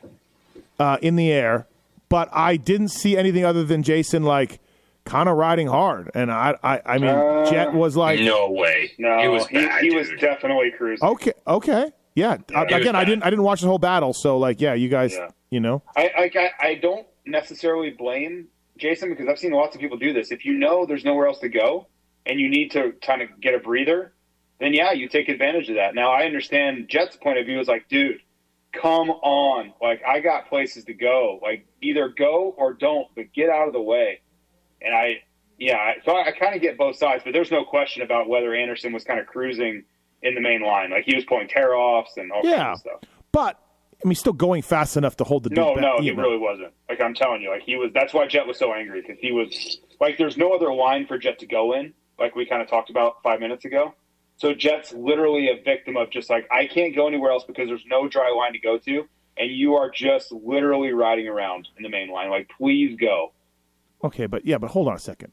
uh, in the air, but I didn't see anything other than Jason like kind of riding hard. And I, I, I mean, Uh, Jet was like, No way. No, it was he, bad, he was definitely cruising. okay, okay, yeah. Uh, He again, I didn't, I didn't watch the whole battle, so like, yeah, you guys, Yeah. you know, I, I, I- I don't necessarily blame Jason because I've seen lots of people do this. If you know there's nowhere else to go and you need to kind of get a breather, then yeah, you take advantage of that. Now I understand Jet's point of view is like, dude, come on, like I got places to go. Like either go or don't, but get out of the way. And I, yeah, so I, I kind of get both sides, but there's no question about whether Anderson was kind of cruising in the main line, like he was pulling tear offs and all Yeah. kinds of stuff. but I mean, still going fast enough to hold the dude No, back. no, he you know. really wasn't. Like I'm telling you, like he was. That's why Jet was so angry because he was like, there's no other line for Jet to go in, like we kind of talked about five minutes ago. So Jet's literally a victim of just like I can't go anywhere else because there's no dry line to go to, and you are just literally riding around in the main line. Like, please go. Okay, but yeah, but hold on a second.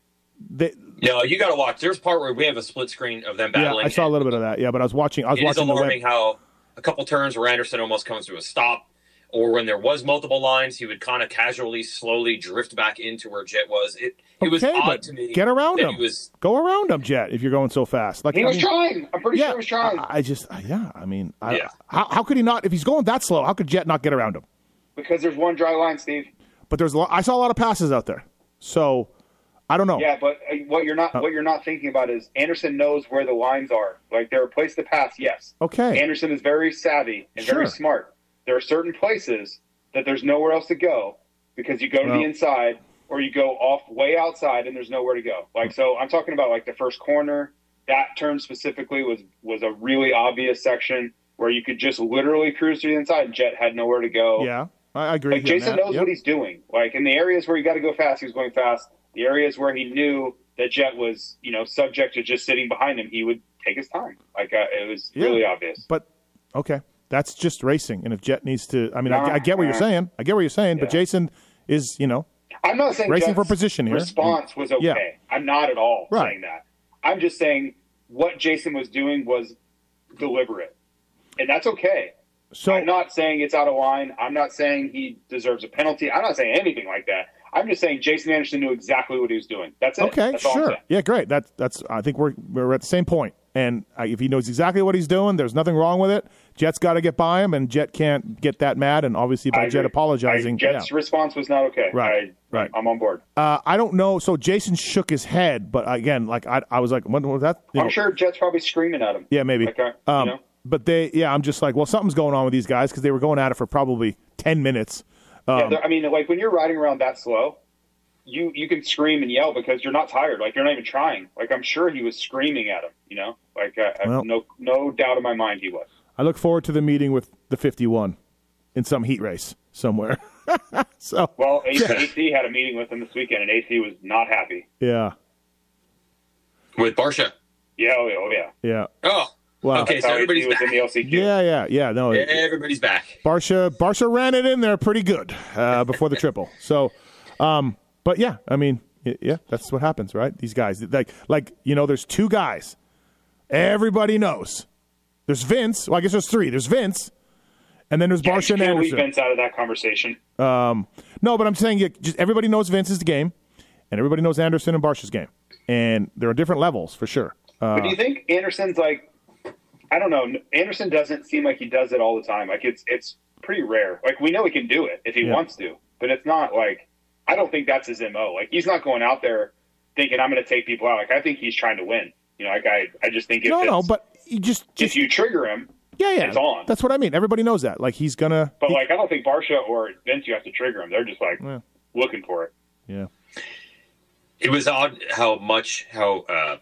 they, No, you got to watch. There's part where we have a split screen of them battling. yeah. I saw a little bit of that. Yeah, but I was watching. I was It is watching the alarming web. how a couple turns where Anderson almost comes to a stop, or when there was multiple lines, he would kind of casually, slowly drift back into where Jet was. It it was Okay, odd but to me. get around him. Was Go around him, Jet. If you're going so fast, like He I was mean, trying. I'm pretty Yeah, sure he was trying I, I just uh, yeah. I mean, I, Yeah. how how could he not? If he's going that slow, how could Jet not get around him? because there's one dry line, Steve. But there's a lot, I saw a lot of passes out there, so I don't know. Yeah, but uh, what you're not what you're not thinking about is Anderson knows where the lines are. Like there are places to pass. Yes. Okay. Anderson is very savvy and very Sure. smart. There are certain places that there's nowhere else to go because you go to Well- the inside or you go off way outside and there's nowhere to go. Like so, I'm talking about like the first corner. That turn specifically was was a really obvious section where you could just literally cruise to the inside. Jet had nowhere to go. yeah, I, agree. Like Jason knows Yep. what he's doing. Like in the areas where you got to go fast, he was going fast. The areas where he knew that Jet was, you know, subject to just sitting behind him, he would take his time. Like uh, it was Yeah. really obvious. But okay, that's just racing. And if Jet needs to, I mean, Nah, I, I get what you're saying. I get what you're saying. But Jason is, you know, I'm not saying Racing Jet's for position here. Response was okay. Yeah. I'm not at all Right. saying that. I'm just saying what Jason was doing was deliberate, and that's okay. so I'm not saying it's out of line. I'm not saying he deserves a penalty. I'm not saying anything like that. I'm just saying Jason Anderson knew exactly what he was doing. That's it. okay, That's sure, yeah, great. That that's. I think we're we're at the same point. And if he knows exactly what he's doing, there's nothing wrong with it. Jet's got to get by him, and Jet can't get that mad. And obviously, by Jet apologizing, I, Jet's response was not okay. Right, I, right. I'm on board. Uh, I don't know. So Jason shook his head, but again, like I, I was like, what was that? You I'm know, sure Jet's probably screaming at him. Yeah, maybe. Like, uh, you um, know? But they, yeah, I'm just like, well, something's going on with these guys because they were going at it for probably ten minutes. Yeah, Um, they're- I mean, like when you're riding around that slow, you you can scream and yell because you're not tired. Like you're not even trying. Like I'm sure he was screaming at him. You know, like I- Well- no no doubt in my mind he was. I look forward to the meeting with the 51 in some heat race somewhere. so, Well, AC, AC had a meeting with him this weekend, and AC was not happy. yeah, with Barcia. Yeah, oh yeah, oh yeah. yeah, Oh, Wow. okay. That's So how everybody's was back. in the LCQ. yeah, yeah, yeah. No, it- Everybody's back. Barcia, Barcia ran it in there pretty good uh, before the triple. So, um, but yeah, I mean, yeah, that's what happens, right? These guys, like, like you know, there's two guys. Everybody knows. There's Vince. Well, I guess there's three. There's Vince, and then there's Yeah, Barcia you and can't leave Anderson. Vince out of that conversation. No, but I'm saying you, just everybody knows Vince is the game, and everybody knows Anderson and Barcia's game, and there are different levels for sure. Uh, But do you think Anderson's like? I don't know. Anderson doesn't seem like he does it all the time. Like it's it's pretty rare. Like we know he can do it if he Yeah. wants to, but it's not like I don't think that's his mo. Like he's not going out there thinking I'm going to take people out. Like I think he's trying to win. You know, like I I just think if no, no, but you just, if you trigger him, yeah, yeah, it's on. that's what I mean. Everybody knows that. Like he's gonna, but he- like I don't think Barcia or Vince you have to trigger him. They're just like Yeah. looking for it. yeah, It was odd how much, how uh,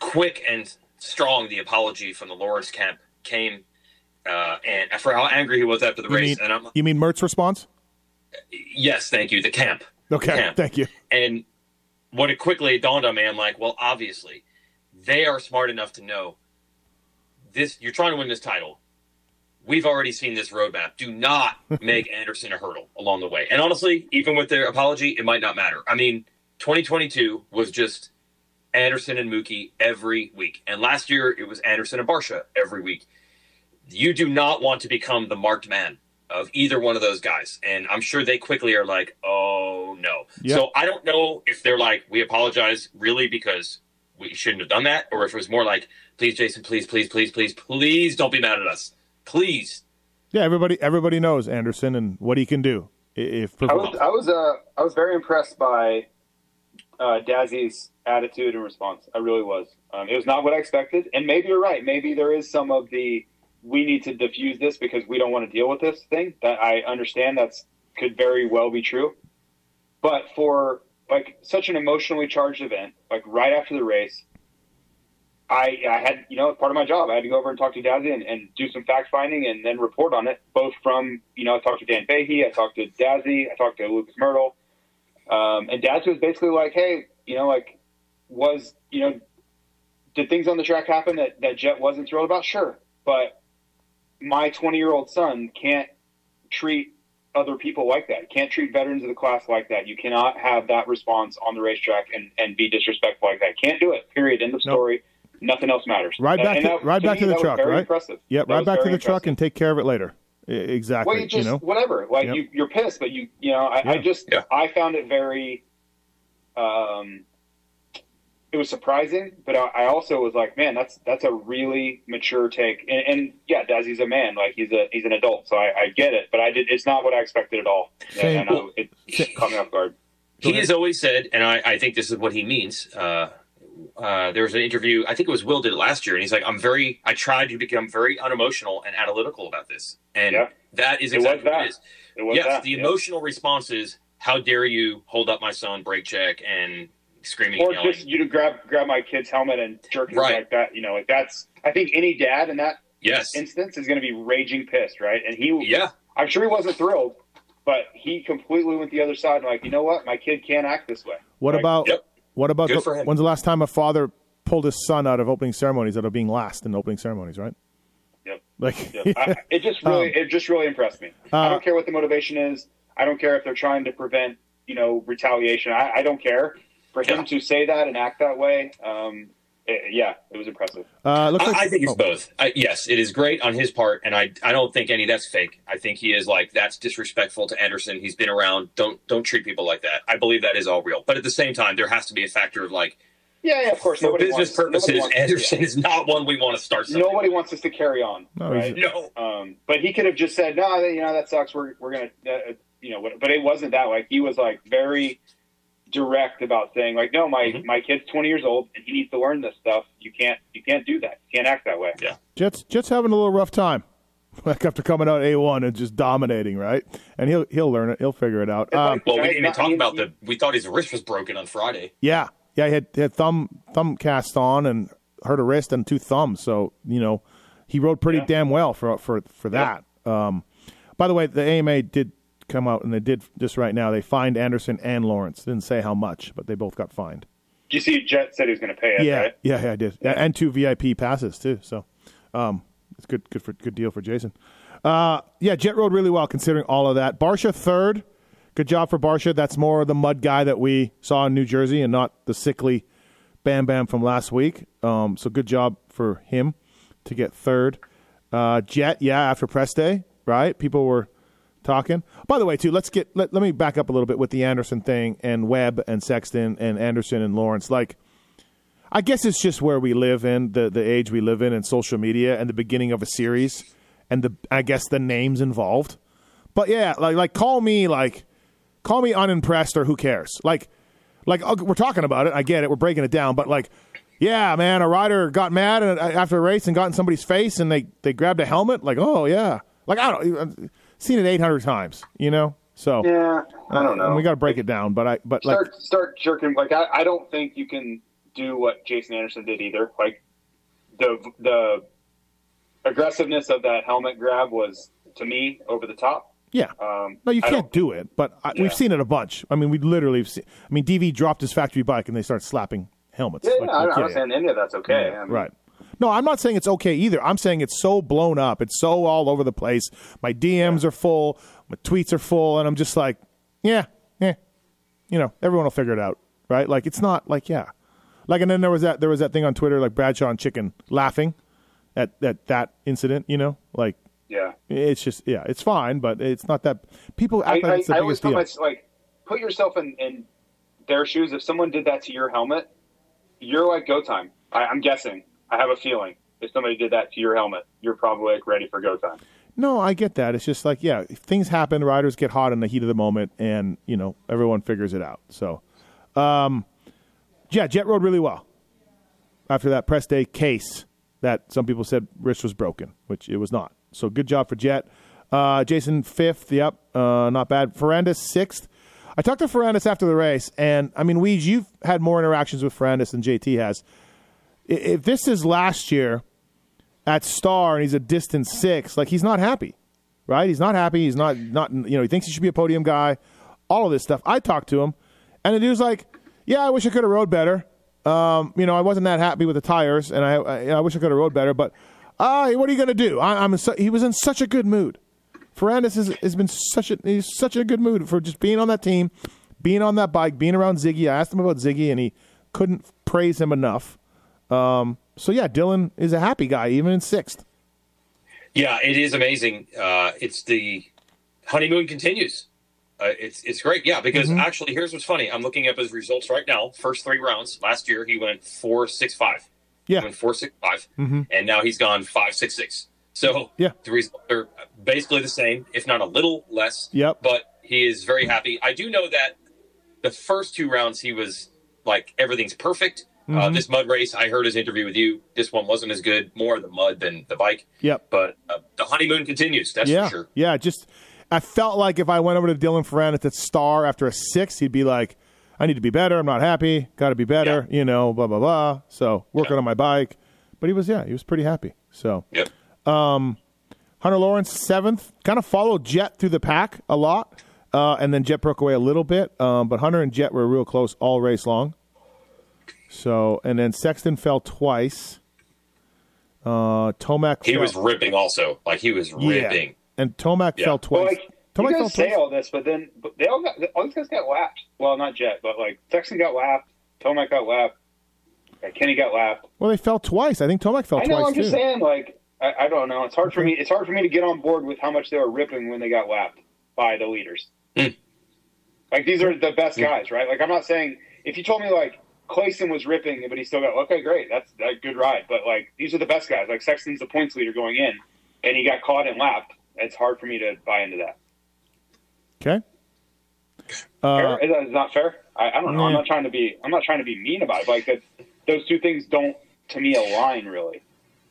quick and strong the apology from the Lawrence camp came, uh, and for how angry he was after the you race. mean, and I'm you mean Mert's response? yes, thank you, the camp. Okay, Camp. thank you. And what it quickly dawned on me, I'm like, well, obviously, they are smart enough to know this. You're trying to win this title. We've already seen this roadmap. Do not make Anderson a hurdle along the way. And honestly, even with their apology, it might not matter. I mean, 2022 was just Anderson and Mookie every week, and last year it was Anderson and Barcia every week. You do not want to become the marked man of either one of those guys, and I'm sure they quickly are like, "Oh no." Yeah. So I don't know if they're like, "We apologize," really because we shouldn't have done that, or if it was more like, "Please, Jason, please, please, please, please, please, don't be mad at us, please." Yeah, everybody, everybody knows Anderson and what he can do. If I was I was uh I was very impressed by uh, Dazzy's attitude and response. I really was. Um, it was not what I expected, and maybe you're right. Maybe there is some of the we need to diffuse this because we don't want to deal with this thing. That I understand. That's could very well be true. But for like such an emotionally charged event, like right after the race, I, I had, you know, part of my job. I had to go over and talk to Dazzy and, and do some fact finding and then report on it, both from, you know, I talked to Dan Fahie, I talked to Dazzy, I talked to Lucas Mirtl. Um, and Dazzy was basically like, hey, you know, like, was, you know, did things on the track happen that, that Jet wasn't thrilled about? Sure. But my 20 year old son can't treat other people like that. You can't treat veterans of the class like that. You cannot have that response on the racetrack and, and be disrespectful like that. Can't do it. Period. End of story. Nothing else matters. Right back And to that- right to back me, to the truck, right? Impressive. Yep, That right back to the truck and take care of it later. I- Exactly. Well, you just know, whatever. Like Yep. you, you're pissed, but you, you know, I, Yeah. I just, Yeah. I found it very, um, it was surprising, but I, I also was like, man, that's that's a really mature take. And, and yeah, Dazzy's a man, like he's a he's an adult, so I, I get it. But I did, it's not what I expected at all. Same. And I know it caught me off guard. he has always said, and I, I think this is what he means. Uh, uh, there was an interview, I think it was Will did it last year, and he's like, "I'm very, I tried to become very unemotional and analytical about this," and Yeah. that is It was exactly what it is. It was yes, that. the yeah. emotional response is, "How dare you hold up my son, brake check, and screaming, or and yelling." just you to grab grab my kid's helmet and jerk it Right. like that. You know, like that's. I think any dad in that yes, instance is going to be raging pissed, right? And he, yeah, I'm sure he wasn't thrilled, but he completely went the other side. and Like, you know what? My kid can't act this way. what Like, about yep. What about Good the, when's the last time a father pulled his son out of opening ceremonies out of being last in opening ceremonies? Right. Yep. Like. I, it just really, it just really impressed me. I uh, don't care what the motivation is. I don't care if they're trying to prevent, you know, retaliation. I, I don't care. For him Yeah. to say that and act that way, um, it, yeah, it was impressive. uh, looks like I, I think it's oh, both. I, yes, it is great on his part, and I I don't think any of that's fake. I think he is like that's disrespectful to Anderson. He's been around. Don't don't treat people like that. I believe that is all real. But at the same time, there has to be a factor of like Yeah, yeah, of course. for business wants, purposes, wants- Anderson is not one we want to start. Nobody with. wants us to carry on, No, right? No. Um, but he could have just said, "No, you know that sucks. We're we're gonna, uh, you know." What, but it wasn't that. Like he was like very direct about saying, like, "No, my Mhm. my kid's 20 years old and he needs to learn this stuff. You can't you can't do that. You can't act that way." Yeah. Jets Jets having a little rough time. Like after coming out A one and just dominating, right? And he'll he'll learn it. He'll figure it out. Um, Well, we Guys, didn't even talk about he- the. We thought his wrist was broken on Friday. Yeah, yeah. He had, he had thumb thumb cast on and hurt a wrist and two thumbs. So you know, he rode pretty Yeah. damn well for for for that. Um, by the way, the AMA did come out and they did just right now. They fined Anderson and Lawrence. Didn't say how much, but they both got fined. Did you see Jet said he was going to pay it? yeah, Right? yeah, yeah, I did. And two VIP passes too. So, um, it's good, good for good deal for Jason. Uh, yeah, Jet rode really well considering all of that. Barcia third, good job for Barcia. That's more the mud guy that we saw in New Jersey and not the sickly Bam Bam from last week. Um, so good job for him to get third. Uh, Jet, yeah, after press day, right? People were talking. By the way, too, let's get let, let me back up a little bit with the Anderson thing and Webb and Sexton and Anderson and Lawrence. Like, I guess it's just where we live in the the age we live in and social media and the beginning of a series and the I guess the names involved. But yeah, like like call me like call me unimpressed or who cares? Like like we're talking about it. I get it. We're breaking it down, but like yeah, man, a rider got mad after a race and got in somebody's face and they they grabbed a helmet. Like oh yeah, like I don't seen it eight hundred times. You know, so Yeah, I don't uh, know. we got to break it down. But I but like start start jerking. Like I, I don't think you can do what Jason Anderson did either. Like the the aggressiveness of that helmet grab was to me over the top. yeah. Um, No, you can't don't- it, but I, Yeah. we've seen it a bunch. I mean, we literally, have seen, I mean, DV dropped his factory bike and they start slapping helmets. Yeah, Like, yeah, I'm not saying any of that's okay. I mean, right. No, I'm not saying it's okay either. I'm saying it's so blown up. It's so all over the place. My DMs are full. My tweets are full, and I'm just like, yeah, yeah. You know, everyone will figure it out, right? Like it's not like yeah, like and then there was that there was that thing on Twitter like Bradshaw and Chicken laughing at at that incident. You know, like Yeah. it's just yeah, it's fine, but it's not that people I, act like I, it's the I always biggest put deal. myself like put yourself in, in their shoes. If someone did that to your helmet, you're like go time. I, I'm guessing. I have a feeling if somebody did that to your helmet, you're probably like ready for go time. No, I get that. It's just like, yeah, things happen. Riders get hot in the heat of the moment, and you know everyone figures it out. So, um, yeah, Jet rode really well after that press day case that some people said wrist was broken, which it was not. So good job for Jet. Uh, Jason fifth, yep, uh, not bad. Ferrandis sixth. I talked to Ferrandis after the race, and I mean, Weege, you've had more interactions with Ferrandis than JT has. If this is last year at Star and he's a distant six, like he's not happy, right? He's not happy. He's not not you know he thinks he should be a podium guy. All of this stuff. I talked to him, and the dude's like, "Yeah, I wish I could have rode better. Um, you know, I wasn't that happy with the tires, and I I, I wish I could have rode better. But uh, what are you gonna do? I, I'm su- he was in such a good mood, Ferrandis has, has been such a he's such a good mood for just being on that team, being on that bike, being around Ziggy. I asked him about Ziggy, and he couldn't praise him enough. Um, so yeah, Dylan is a happy guy, even in sixth. Yeah, it is amazing. Uh, it's the honeymoon continues. Uh, it's it's great. Yeah, because Mm-hmm. actually, here's what's funny. I'm looking up his results right now. First three rounds last year, he went four six five. Yeah. He went four six five, and now he's gone five six six. So Yeah. the results are basically the same, if not a little less. Yep. But he is very happy. I do know that the first two rounds he was like everything's perfect. Uh, Mm-hmm. this mud race, I heard his interview with you. This one wasn't as good. More the mud than the bike. Yep. But uh, the honeymoon continues. That's yeah, for sure. yeah. Just I felt like if I went over to Dylan Ferrandis at the star after a six, he'd be like, "I need to be better. I'm not happy. Got to be better." You know, blah blah blah. So working Yeah. on my bike, but he was yeah, he was pretty happy. So Yep. Hunter Lawrence seventh, kind of followed Jet through the pack a lot, uh, and then Jet broke away a little bit. Um, but Hunter and Jet were real close all race long. So and then Sexton fell twice. Uh, Tomac He fell, was ripping also. Like he was ripping. and Tomac Yeah. fell twice. Well, like, Tomac you fell guys say twice. all this, but then but they all got all these guys got lapped. Well, not Jet, but like Sexton got lapped, Tomac got lapped, uh, Kenny got lapped. Well, they fell twice. I think Tomac fell I know. twice I'm just too. saying, like I, I don't know. It's hard for me. It's hard for me to get on board with how much they were ripping when they got lapped by the leaders. Hmm. Like these are the best guys, right? Like I'm not saying if you told me like Clayson was ripping, but he still got okay, great, that's a good ride. But like these are the best guys. Like Sexton's the points leader going in, and he got caught and lapped. It's hard for me to buy into that. Okay. Uh, fair? Is that is not fair? I, I don't know. I'm not trying to be. I'm not trying to be mean about it. But like that, those two things don't, to me, align really.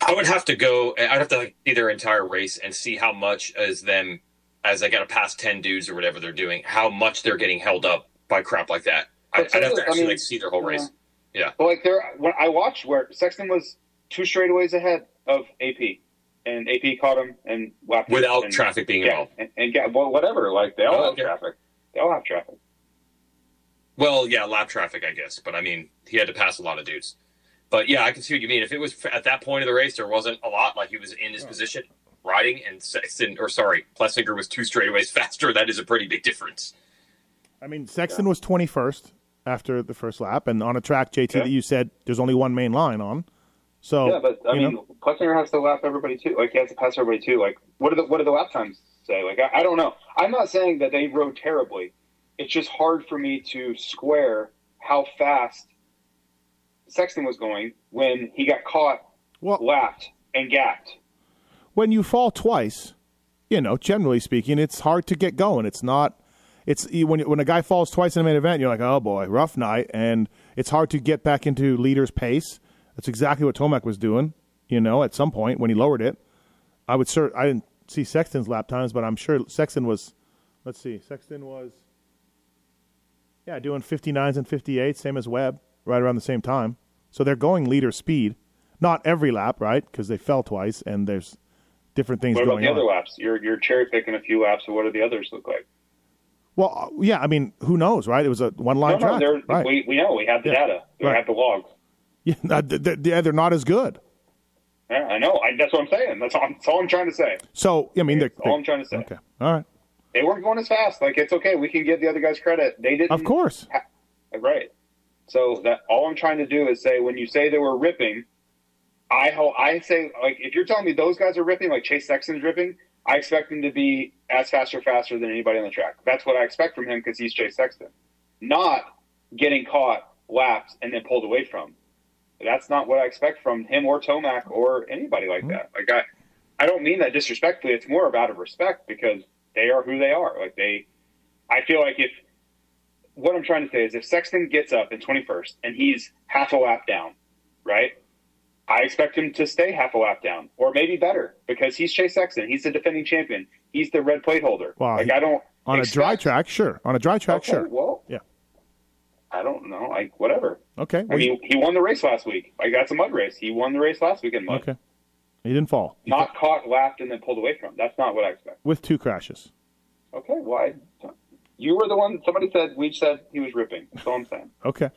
I would have to go. I'd have to like, see their entire race and see how much as them as they got to pass ten dudes or whatever they're doing, how much they're getting held up by crap like that. I, But I'd have to sometimes- I actually mean, like see their whole race. Yeah. But like there, when I watched where Sexton was two straightaways ahead of AP, and AP caught him and lapped him Without and, traffic being Yeah, involved. and, and yeah, well, whatever. Like they all Oh, have okay. traffic. They all have traffic. Well, yeah, lap traffic, I guess. But I mean, he had to pass a lot of dudes. But yeah, I can see what you mean. If it was at that point of the race, there wasn't a lot. Like he was in his position riding, and Sexton, or sorry, Plessinger was two straightaways faster. That is a pretty big difference. I mean, Sexton was 21st after the first lap, and on a track, JT, Yeah. that you said there's only one main line on. So, yeah, but I mean, know, Plessinger has to lap everybody too. Like he has to pass everybody too. Like what do the what do the lap times say? Like I, I don't know. I'm not saying that they rode terribly. It's just hard for me to square how fast Sexton was going when he got caught, well, lapped, and gapped. when you fall twice, you know, generally speaking, it's hard to get going. It's not. It's when when a guy falls twice in a main event, you're like, oh boy, rough night, and it's hard to get back into leader's pace. That's exactly what Tomac was doing. You know, at some point when he lowered it, I would cert. I didn't see Sexton's lap times, but I'm sure Sexton was. Let's see, Sexton was. Yeah, doing 59s and 58s, same as Webb, right around the same time. So they're going leader speed. Not every lap, right? Because they fell twice, and there's different things What about going the on. other laps? You're you're cherry picking a few laps. So what do the others look like? Well, uh, yeah, I mean, who knows, right? It was a one line no, no, right? we we know we have the Yeah. data. We Right. have the log. Yeah, th- th- th- yeah, they're not as good. Yeah, I know. I, that's what I'm saying. That's all, that's all I'm trying to say. So, I mean, they're, That's all I'm trying to say. okay, all right, They weren't going as fast. Like it's okay. We can give the other guys credit. They didn't. of course. Right. So that all I'm trying to do is say when you say they were ripping, I ho- I say like if you're telling me those guys are ripping, like Chase Sexton's ripping, I expect him to be as fast or faster than anybody on the track. That's what I expect from him because he's Chase Sexton, not getting caught, lapped, and then pulled away from. That's not what I expect from him or Tomac or anybody like mm-hmm. that. Like I, I don't mean that disrespectfully. It's more about of respect because they are who they are. Like they, I feel like if what I'm trying to say is if Sexton gets up in 21st and he's half a lap down, right? I expect him to stay half a lap down or maybe better because he's Chase Sexton. He's the defending champion. He's the red plate holder. Wow, like I don't On a dry track, sure. On a dry track, Okay, sure. Well, Yeah. I don't know. Like whatever. Okay. I well, mean, he won the race last week. Like that's a mud race. He won the race last week in mud. okay. He didn't fall Not caught, lapped, and then pulled away from. That's not what I expect. with two crashes. Okay, why? You were the one. Somebody said we said he was ripping. That's all I'm saying. Okay.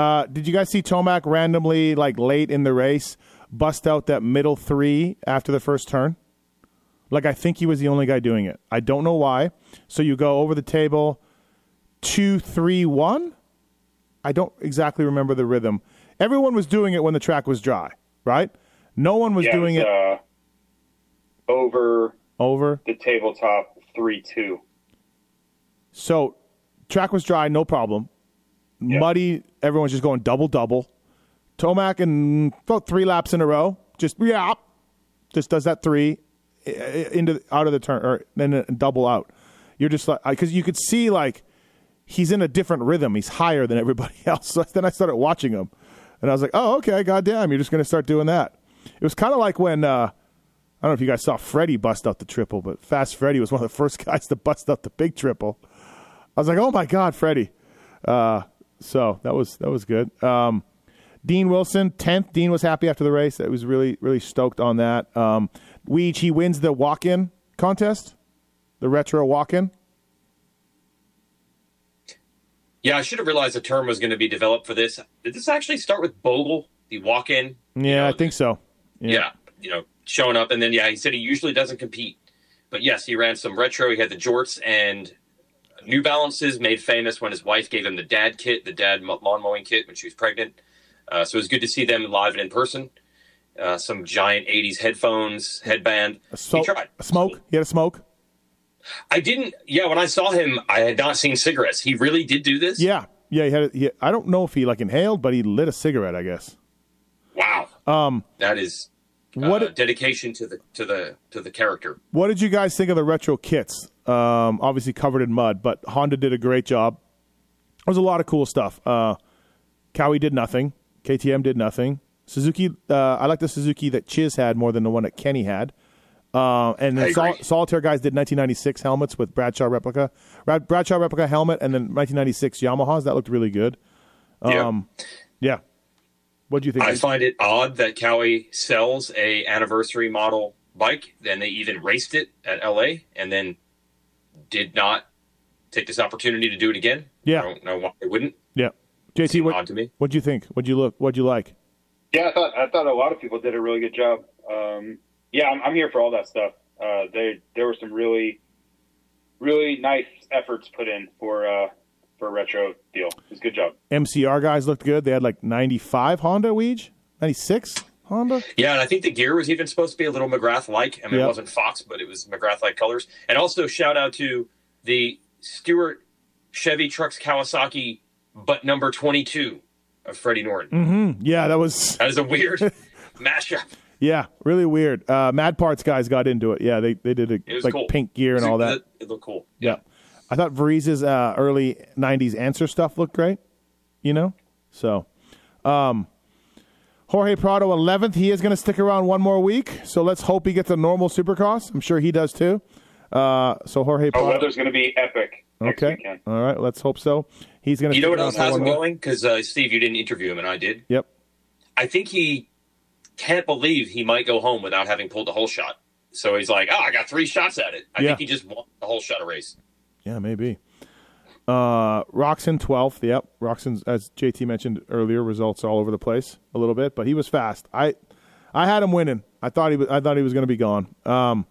Uh, did you guys see Tomac randomly, like late in the race, bust out that middle three after the first turn? Like I think he was the only guy doing it. I don't know why. So you go over the table, two, three, one. I don't exactly remember the rhythm. Everyone was doing it when the track was dry, right? No one was yeah, doing it, was, uh, over over. the tabletop three two. So track was dry, no problem. Muddy, everyone's just going double double. Tomac and about three laps in a row, just yeah, just does that three into out of the turn or then double out. You're just like because you could see like he's in a different rhythm. He's higher than everybody else. So then I started watching him, and I was like, oh okay, goddamn, you're just gonna start doing that. It was kind of like when uh, I don't know if you guys saw Freddie bust out the triple, but Fast Freddie was one of the first guys to bust out the big triple. I was like, oh my god, Freddie. Uh, so that was that was good. Um, Dean Wilson, tenth. Dean was happy after the race. It was really really stoked on that. Um, Weege, he wins the walk in contest, the retro walk in. Yeah, I should have realized the term was going to be developed for this. Did this actually start with Bogle, the walk-in? Yeah, know, I think so. Yeah. you know, showing up, and then yeah, he said he usually doesn't compete, but yes, he ran some retro. He had the jorts and New Balances, made famous when his wife gave him the dad kit, the dad lawn mowing kit when she was pregnant. Uh, so it was good to see them live and in person. Uh, some giant '80s headphones, headband. So, he tried a smoke. He had a smoke. I didn't. Yeah, when I saw him, I had not seen cigarettes. He really did do this. Yeah, yeah. He had. A, he, I don't know if he like inhaled, but he lit a cigarette. I guess. Wow. Um, that is what uh, dedication to the to the to the character. What did you guys think of the retro kits? Um, obviously covered in mud, but Honda did a great job. There was a lot of cool stuff. Uh, Cowie did nothing. KTM did nothing. Suzuki, uh, I like the Suzuki that Chiz had more than the one that Kenny had. Uh, and I then Sol- Solitaire guys did 1996 helmets with Bradshaw replica, Brad- Bradshaw replica helmet, and then 1996 Yamahas. That looked really good. Um, yeah. What do you think? I find it odd that Cowie sells a anniversary model bike, then they even raced it at LA, and then did not take this opportunity to do it again. Yeah. I don't know why they wouldn't. yeah. JT, what odd to me. what'd you think? What'd you look? What'd you like? Yeah, I thought I thought a lot of people did a really good job. Um, yeah, I'm, I'm here for all that stuff. Uh, they there were some really, really nice efforts put in for uh, for a retro deal. It was a good job. MCR guys looked good. They had like 95 Honda Weege, 96 Honda. Yeah, and I think the gear was even supposed to be a little McGrath like. I mean, Yep. it wasn't Fox, but it was McGrath like colors. And also, shout out to the Stewart Chevy Trucks Kawasaki, but number 22 of Freddie Noren. Yeah, that was That is a weird mashup. yeah, really weird. Uh, Mad Parts guys got into it. Yeah, they they did It a was like cool. pink gear and all that. It, it looked cool. Yeah, I thought Varise's uh, early '90s answer stuff looked great. You know, so um, Jorge Prado 11th. He is going to stick around one more week. So let's hope he gets a normal Supercross. I'm sure he does too. Uh, so Jorge Oh, Prado. weather's going to be epic okay, weekend. all right. Let's hope so. He's going to. You know what else has him going? Because uh, Steve, you didn't interview him, and I did. Yep. I think he can't believe he might go home without having pulled the whole shot. So he's like, "Oh, I got three shots at it." I Yeah. think he just won the whole shot of race. Yeah, maybe. Uh, Roczen 12th. Yep. Roczen's, as JT mentioned earlier, results all over the place a little bit, but he was fast. I I had him winning. I thought he was, I thought he was going to be gone. Um,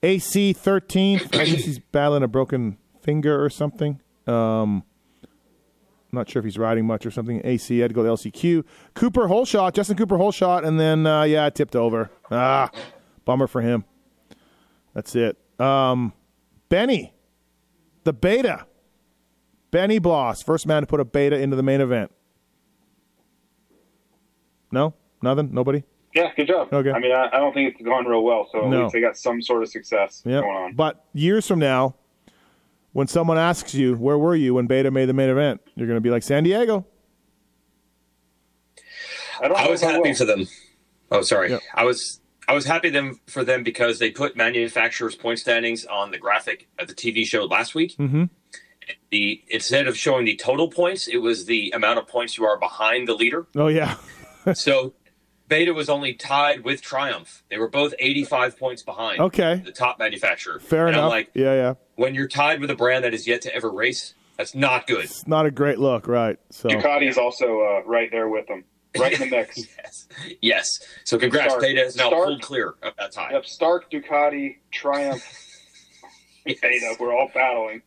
AC 13th. I guess he's battling a broken finger or something. Um, not sure if he's riding much or something. AC had to go to LCQ. Cooper whole shot. Justin Cooper whole shot, and then uh, yeah, tipped over. Ah, bummer for him. That's it. Um, Benny, the beta. Benny Bloss, first man to put a beta into the main event. No, nothing, nobody. Yeah, good job. Okay. I mean, I, I don't think it's gone real well, so at No. least they got some sort of success Yeah, going on. but years from now, when someone asks you where were you when Beta made the main event, you're going to be like San Diego. I, don't I was happy will. for them. Oh, sorry. Yep. I was I was happy them for them because they put manufacturers' point standings on the graphic at the TV show last week. Mm-hmm. The instead of showing the total points, it was the amount of points you are behind the leader. Oh yeah, so Beta was only tied with Triumph. They were both 85 points behind. Okay. The top manufacturer. fair and enough. I'm like, yeah, yeah, when you're tied with a brand that is yet to ever race, that's not good. it's not a great look, right? So Ducati is also uh, right there with them. right in the mix. yes, yes. So congrats, Stark. Beta is now Stark. pulled clear of that tie. Yep, Stark, Ducati, Triumph, Yes. Beta. We're all battling.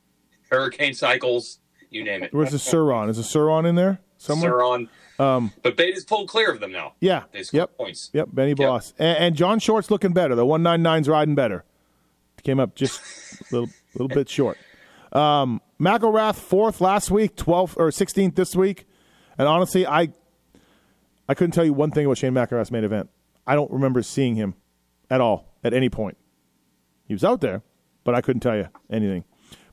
Hurricane cycles, you name it. Where's the Sur-Ron? Is the Sur-Ron in there somewhere? Sur-Ron. Um, But Beta's pulled clear of them now. yeah. They Yep. points. Yep. Benny Bloss, and, and John Short's looking better. The one nine nine's riding better. Came up just a little little bit short. Um, McElrath fourth last week, twelfth or sixteenth this week, and honestly, I I couldn't tell you one thing about Shane McElrath's main event. I don't remember seeing him at all at any point. He was out there, but I couldn't tell you anything.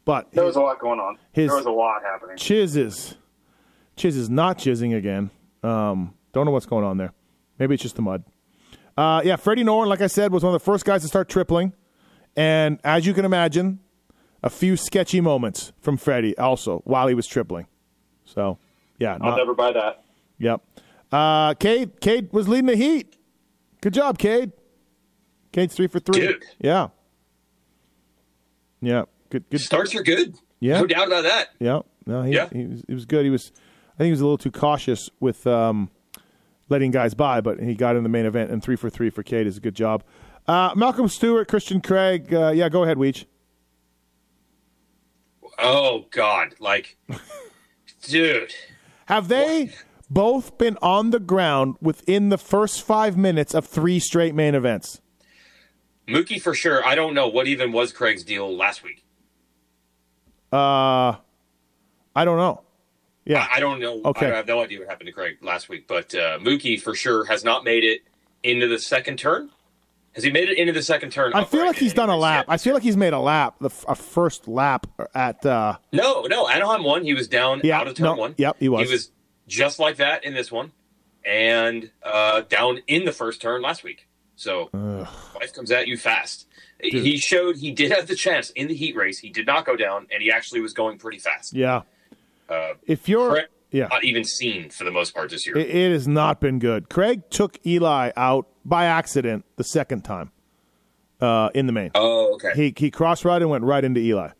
But There was a lot going on. His- there was a lot happening. Chiz is Chiz is not chizzing again. Um, don't know what's going on there. Maybe it's just the mud. Uh, yeah, Freddie Noren, like I said, was one of the first guys to start tripling, and as you can imagine, a few sketchy moments from Freddie also while he was tripling. So, yeah, I'll not- never buy that. Yep. Uh, Cade, Cade was leading the heat. Good job, Cade. Cade's three for three. Dude. Yeah. Yeah. Good. Good. Starts are good. Yeah. No doubt about that. Yeah, no, he, Yeah. he, was, he was good. He was, I think he was a little too cautious with um, letting guys by, but he got in the main event and three for three for Cade is a good job. Uh, Malcolm Stewart, Christian Craig, uh, yeah, go ahead, Weege. Oh God, like, dude. Have they both been on the ground within the first five minutes of three straight main events? Mookie for sure. I don't know what even was Craig's deal last week. Uh, I don't know. Yeah, I, I don't know. Okay. I have no idea what happened to Craig last week, but uh, Mookie for sure has not made it into the second turn. Has he made it into the second turn? I feel like he's done a lap. I feel like he's made a lap, the f- a first lap at. Uh. No, no. Anaheim won. He was down Yeah, out of turn no, one. yep, he was. He was just like that in this one, and uh, down in the first turn last week. So life comes at you fast. He showed he did have the chance in the heat race. He did not go down, and he actually was going pretty fast. yeah. Uh, If you're, Craig, yeah, not even seen for the most part this year. It, it has not been good. Craig took Eli out by accident the second time uh, in the main. oh, okay, He he cross right and went right into Eli.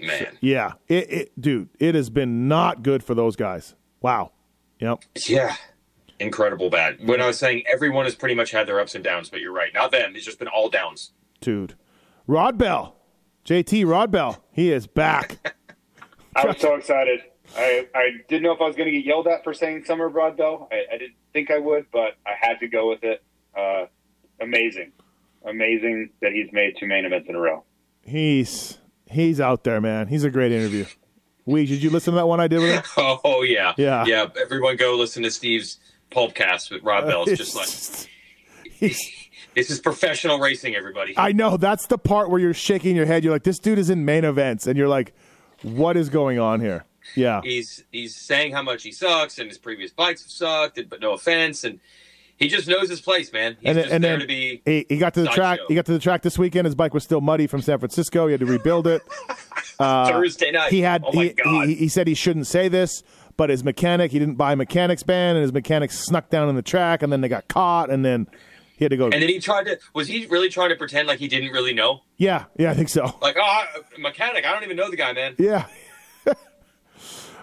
man. Yeah, it, it dude, it has been not good for those guys. Wow. Yep. Yeah. Incredible bad. When I was saying everyone has pretty much had their ups and downs, but you're right. Not them. It's just been all downs. Dude. Rodbell. JT Rodbell. He is back. I was so excited. I, I didn't know if I was going to get yelled at for saying Summer Broadbell. I, I didn't think I would, but I had to go with it. Uh, amazing. Amazing that he's made two main events in a row. he's he's out there, man. He's a great interview. We did you listen to that one I did with him? Oh, yeah. Yeah. Yeah. Everyone go listen to Steve's Pulpcast with Rodbell. It's just like, this is professional racing, everybody. I know that's the part where you're shaking your head. You're like, this dude is in main events, and you're like, what is going on here? Yeah, he's he's saying how much he sucks and his previous bikes have sucked, and- but no offense. And he just knows his place, man. He's and then, just and there to be. he, he got to the track. He got to the track this weekend. His bike was still muddy from San Francisco. He had to rebuild it. Thursday night. uh, He had. Oh he, he, he said he shouldn't say this, but his mechanic, he didn't buy a mechanics band, and his mechanic snuck down in the track, and then they got caught, and then he had to go. and then he tried to. Was he really trying to pretend like he didn't really know? yeah, yeah, I think so. Like, oh, I- mechanic. I don't even know the guy, man. Yeah.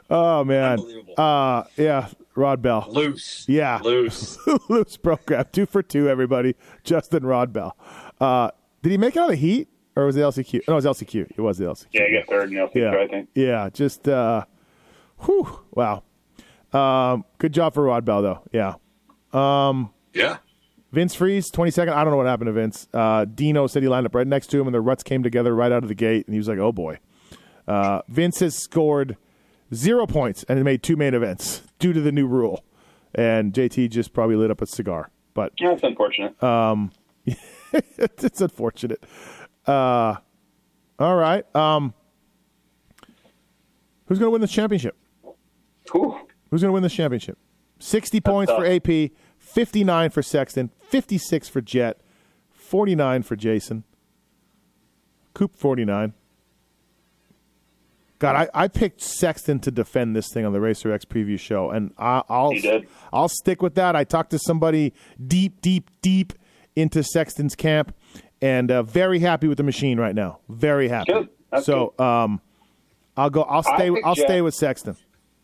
oh man. Unbelievable. Uh, yeah, Rodbell. Loose. Yeah. Loose. Loose program. Two for two, everybody. Justin Rodbell. Uh, did he make it out of the heat? Or was it LCQ? No, it was LCQ. It was the LCQ. Yeah, I got third in LCQ, yeah. I think. Yeah, just, uh, whew, wow. Um, good job for Rodbell, though. Yeah. Yeah. Vince Friese, 22nd. I don't know what happened to Vince. Uh, Dino said he lined up right next to him, and the ruts came together right out of the gate, and he was like, oh boy. Uh, Vince has scored zero points and made two main events due to the new rule. And JT just probably lit up a cigar. But Yeah, it's unfortunate. it's unfortunate. Uh, all right. Um, who's going to win this championship? Whew. Who's going to win this championship? 60 points for. AP, 59 for Sexton, 56 for Jet, 49 for Jason. Coop 49. God, I, I picked Sexton to defend this thing on the Racer X preview show, and I, I'll I'll stick with that. I talked to somebody deep, deep, deep into Sexton's camp, and uh, very happy with the machine right now. Very happy. That's so, um, I'll go. I'll stay. I'll stay with Sexton.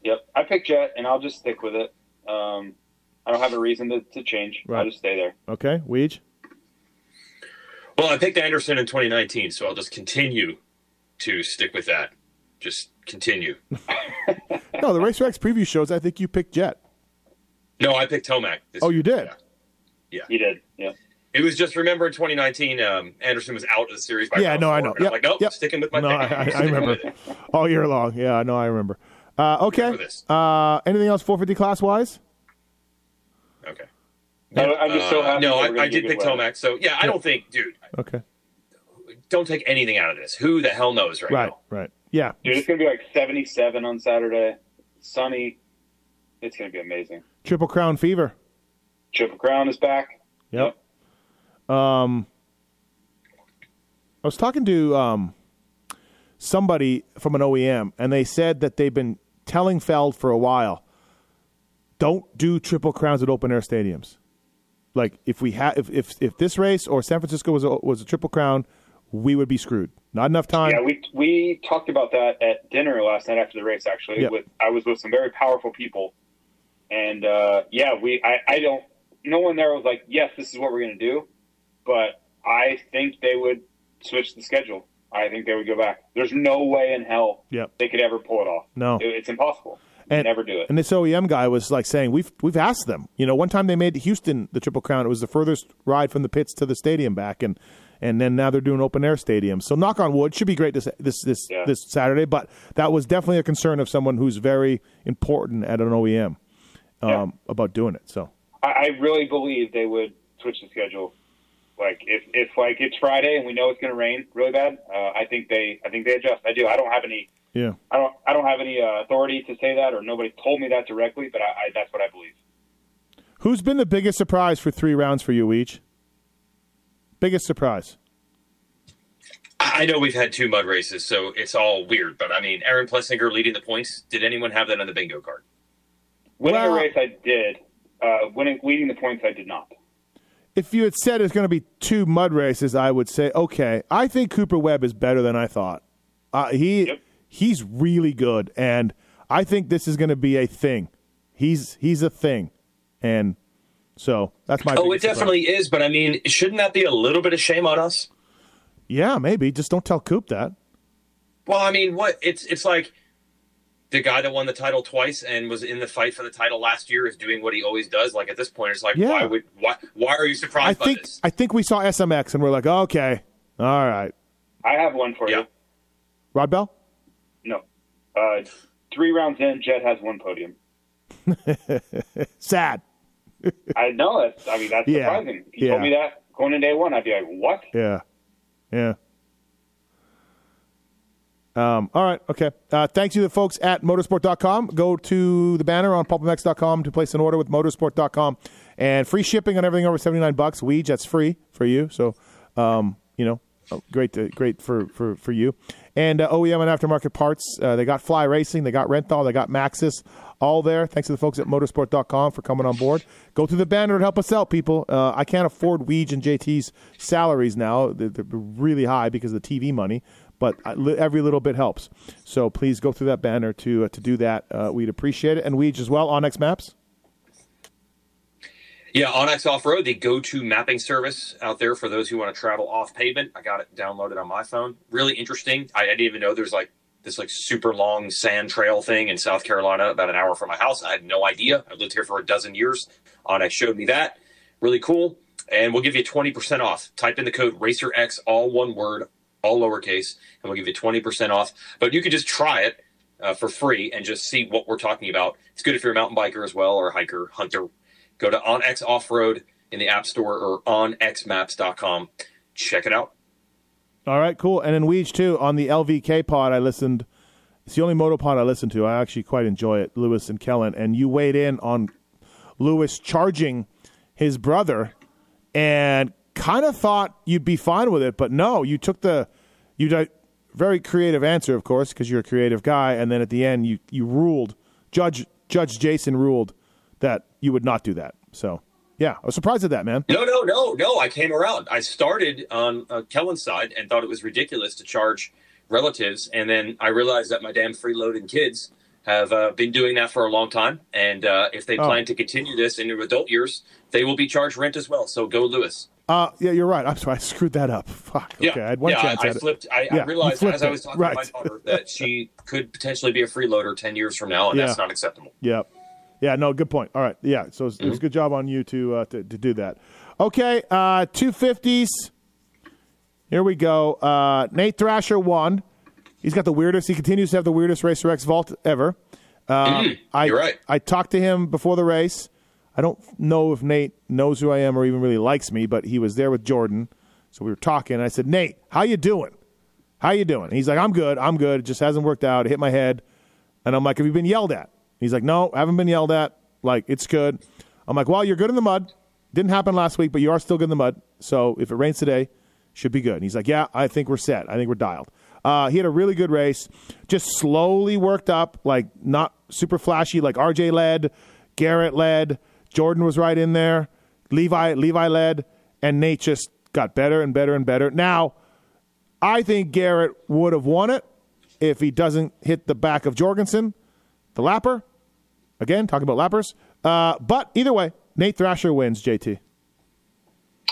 Yep, I picked Jet, and I'll just stick with it. Um, I don't have a reason to, to change. Right. I'll just stay there. Okay, Weege. Well, I picked Anderson in 2019, so I'll just continue to stick with that. Just continue. No, the Racer X preview shows. I think you picked Jet. No, I picked Tomac. This Oh, year. you did. Yeah. You did. Yeah. It was just remember in 2019, um, Anderson was out of the series by Yeah, round no, I know. and I'm like, nope, yep. sticking with my No, I. I, I remember all year long. Yeah, no, I remember. Uh, okay. Uh, anything else 450 class wise? Okay. I, I'm just so Uh, happy. no, we're I, gonna I did pick weather. Tomac. So yeah, I don't think, dude, Okay. don't take anything out of this. Who the hell knows right, Right, now? right. Yeah. Dude, it's gonna be like 77 on Saturday. Sunny. It's gonna be amazing. Triple Crown Fever. Triple Crown is back. Yep. Um, I was talking to um, somebody from an OEM, and they said that they've been telling Feld for a while, don't do triple crowns at open air stadiums. Like if we had, if, if if this race or San Francisco was a, was a triple crown, we would be screwed. Not enough time. Yeah, we we talked about that at dinner last night after the race. Actually, with I was with some very powerful people, and uh, yeah, we I, I don't. No one there was like, yes, this is what we're going to do, but I think they would switch the schedule. I think they would go back. There's no way in hell Yep. they could ever pull it off. No. It- it's impossible. And- never do it. And this OEM guy was like saying, "We've we've asked them. You know, one time they made Houston the Triple Crown. It was the furthest ride from the pits to the stadium back, and and then now they're doing open air stadiums. So knock on wood, should be great this this this Yeah. this Saturday. But that was definitely a concern of someone who's very important at an OEM um, Yeah. about doing it. So I, I really believe they would switch the schedule. Like if, if like it's Friday and we know it's going to rain really bad, uh, I think they I think they adjust. I do. I don't have any yeah, I don't I don't have any uh, authority to say that or nobody told me that directly, but I, I that's what I believe. who's been the biggest surprise for three rounds for you each? Biggest surprise. I I know we've had two mud races, so it's all weird. But I mean, Aaron Plessinger leading the points. Did anyone have that on the bingo card? Winning Well- a race, I did. Uh, winning leading the points, I did not. If you had said it's going to be two mud races, I would say okay. I think Cooper Webb is better than I thought. Uh, he Yep. he's really good, and I think this is going to be a thing. He's he's a thing, and so that's my. Oh, it biggest surprise. definitely is. But I mean, shouldn't that be a little bit of shame on us? Yeah, maybe. Just don't tell Coop that. Well, I mean, what it's it's like the guy that won the title twice and was in the fight for the title last year is doing what he always does. Like at this point, it's like, Yeah. why would why why are you I surprised by think this? I think we saw SMX and we're like, okay, all right. I have one for Yeah. you. Rodbell. No, uh, three rounds in, Jet has one podium. Sad. I know that's. I mean, that's Yeah. surprising. If you Yeah. told me that going in day one, I'd be like, what? Yeah. Yeah. Um, all right. Okay. Uh, thanks to the folks at motosport.com. Go to the banner on pulpmx.com to place an order with motosport.com and free shipping on everything over 79 bucks. Weege, that's free for you. So, um, you know, oh, great, to, great for, for, for you. And uh, OEM and aftermarket parts. Uh, they got Fly Racing, they got Renthal, they got Maxxis, all there. Thanks to the folks at motosport.com for coming on board. Go to the banner and help us out, people. Uh, I can't afford Weege and JT's salaries now. They're, they're really high because of the TV money, but every little bit helps. So please go through that banner to uh, to do that. Uh, we'd appreciate it. And Weege as well, OnX Maps. Yeah, OnX Off Road, the go-to mapping service out there for those who want to travel off pavement. I got it downloaded on my phone. Really interesting. I, I didn't even know there's like this like super long sand trail thing in South Carolina, about an hour from my house. I had no idea. I've lived here for a dozen years. OnX showed me that. Really cool. And we'll give you 20% off. Type in the code RacerX, all one word, all lowercase, and we'll give you 20% off. But you can just try it uh, for free and just see what we're talking about. It's good if you're a mountain biker as well or a hiker, hunter. Go to OnX Off Road in the App Store or onxmaps.com. Check it out. All right, cool. And then Weege too on the LVK pod. I listened. It's the only moto pod I listen to. I actually quite enjoy it, Lewis and Kellen. And you weighed in on Lewis charging his brother, and kind of thought you'd be fine with it, but no, you took the you did very creative answer, of course, because you're a creative guy. And then at the end, you you ruled Judge Judge Jason ruled that you would not do that. So yeah, I was surprised at that, man. No, no, no, no. I came around. I started on uh, Kellen's side and thought it was ridiculous to charge relatives. And then I realized that my damn freeloading kids have uh, been doing that for a long time, and uh, if they Oh. plan to continue this into adult years, they will be charged rent as well. So go Lewis. Uh, yeah, you're right. I'm sorry, I screwed that up. Fuck. Yeah, Okay, I had one yeah, chance I, I it. flipped. I, Yeah, I realized as I was talking Right. to my daughter that she could potentially be a freeloader ten years from now, and that's not acceptable. Yeah. Yeah, no, good point. All right. Yeah, so it was, it was a good job on you to, uh, to to do that. Okay, uh 250s. Here we go. Uh, Nate Thrasher won. He's got the weirdest. He continues to have the weirdest Racer X vault ever. Uh, I, you're right. I talked to him before the race. I don't know if Nate knows who I am or even really likes me, but he was there with Jordan, so we were talking. I said, "Nate, how you doing? How you doing?" He's like, "I'm good. I'm good. It just hasn't worked out. It hit my head." And I'm like, "Have you been yelled at?" He's like, "No, I haven't been yelled at. Like, it's good." I'm like, "Well, you're good in the mud. Didn't happen last week, but you are still good in the mud. So if it rains today, should be good." And he's like, "Yeah, I think we're set. I think we're dialed." Uh, he had a really good race. Just slowly worked up, like not super flashy, like RJ led, Garrett led, Jordan was right in there, Levi Levi led, and Nate just got better and better and better. Now, I think Garrett would have won it if he doesn't hit the back of Jorgensen, the lapper. Again, talking about lappers. Uh, but either way, Nate Thrasher wins. JT.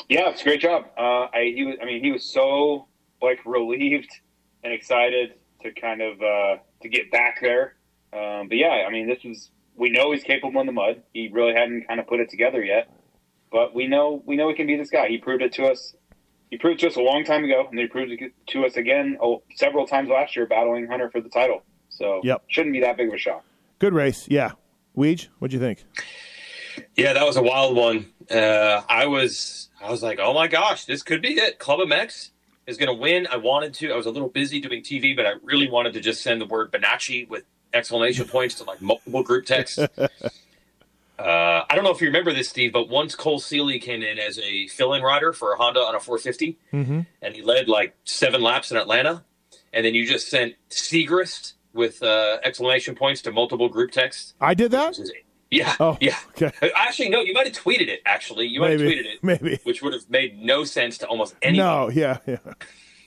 Yeah, it's a great job. Uh, I he was, I mean, he was so like relieved and excited to kind of uh, to get back there. Um, but yeah, I mean, this is we know he's capable in the mud. He really hadn't kind of put it together yet, but we know we know he can be this guy. He proved it to us. He proved it to us a long time ago, and he proved it to us again oh, several times last year, battling Hunter for the title. So Yep. shouldn't be that big of a shock. Good race. Yeah. Weege, what'd you think? Yeah, that was a wild one. Uh, I was I was like, oh my gosh, this could be it. Club MX is going to win. I wanted to. I was a little busy doing TV, but I really wanted to just send the word Bonacci with exclamation points to like multiple group texts. uh, I don't know if you remember this, Steve, but once Cole Seely came in as a fill-in rider for a Honda on a 450, and he led like seven laps in Atlanta, and then you just sent Segrist with uh, exclamation points to multiple group texts. I did that? Is- Yeah, Oh, yeah. okay. Uh, actually, no. You might have tweeted it. Actually, you might have tweeted it, Maybe. which would have made no sense to almost anyone. No, yeah, yeah.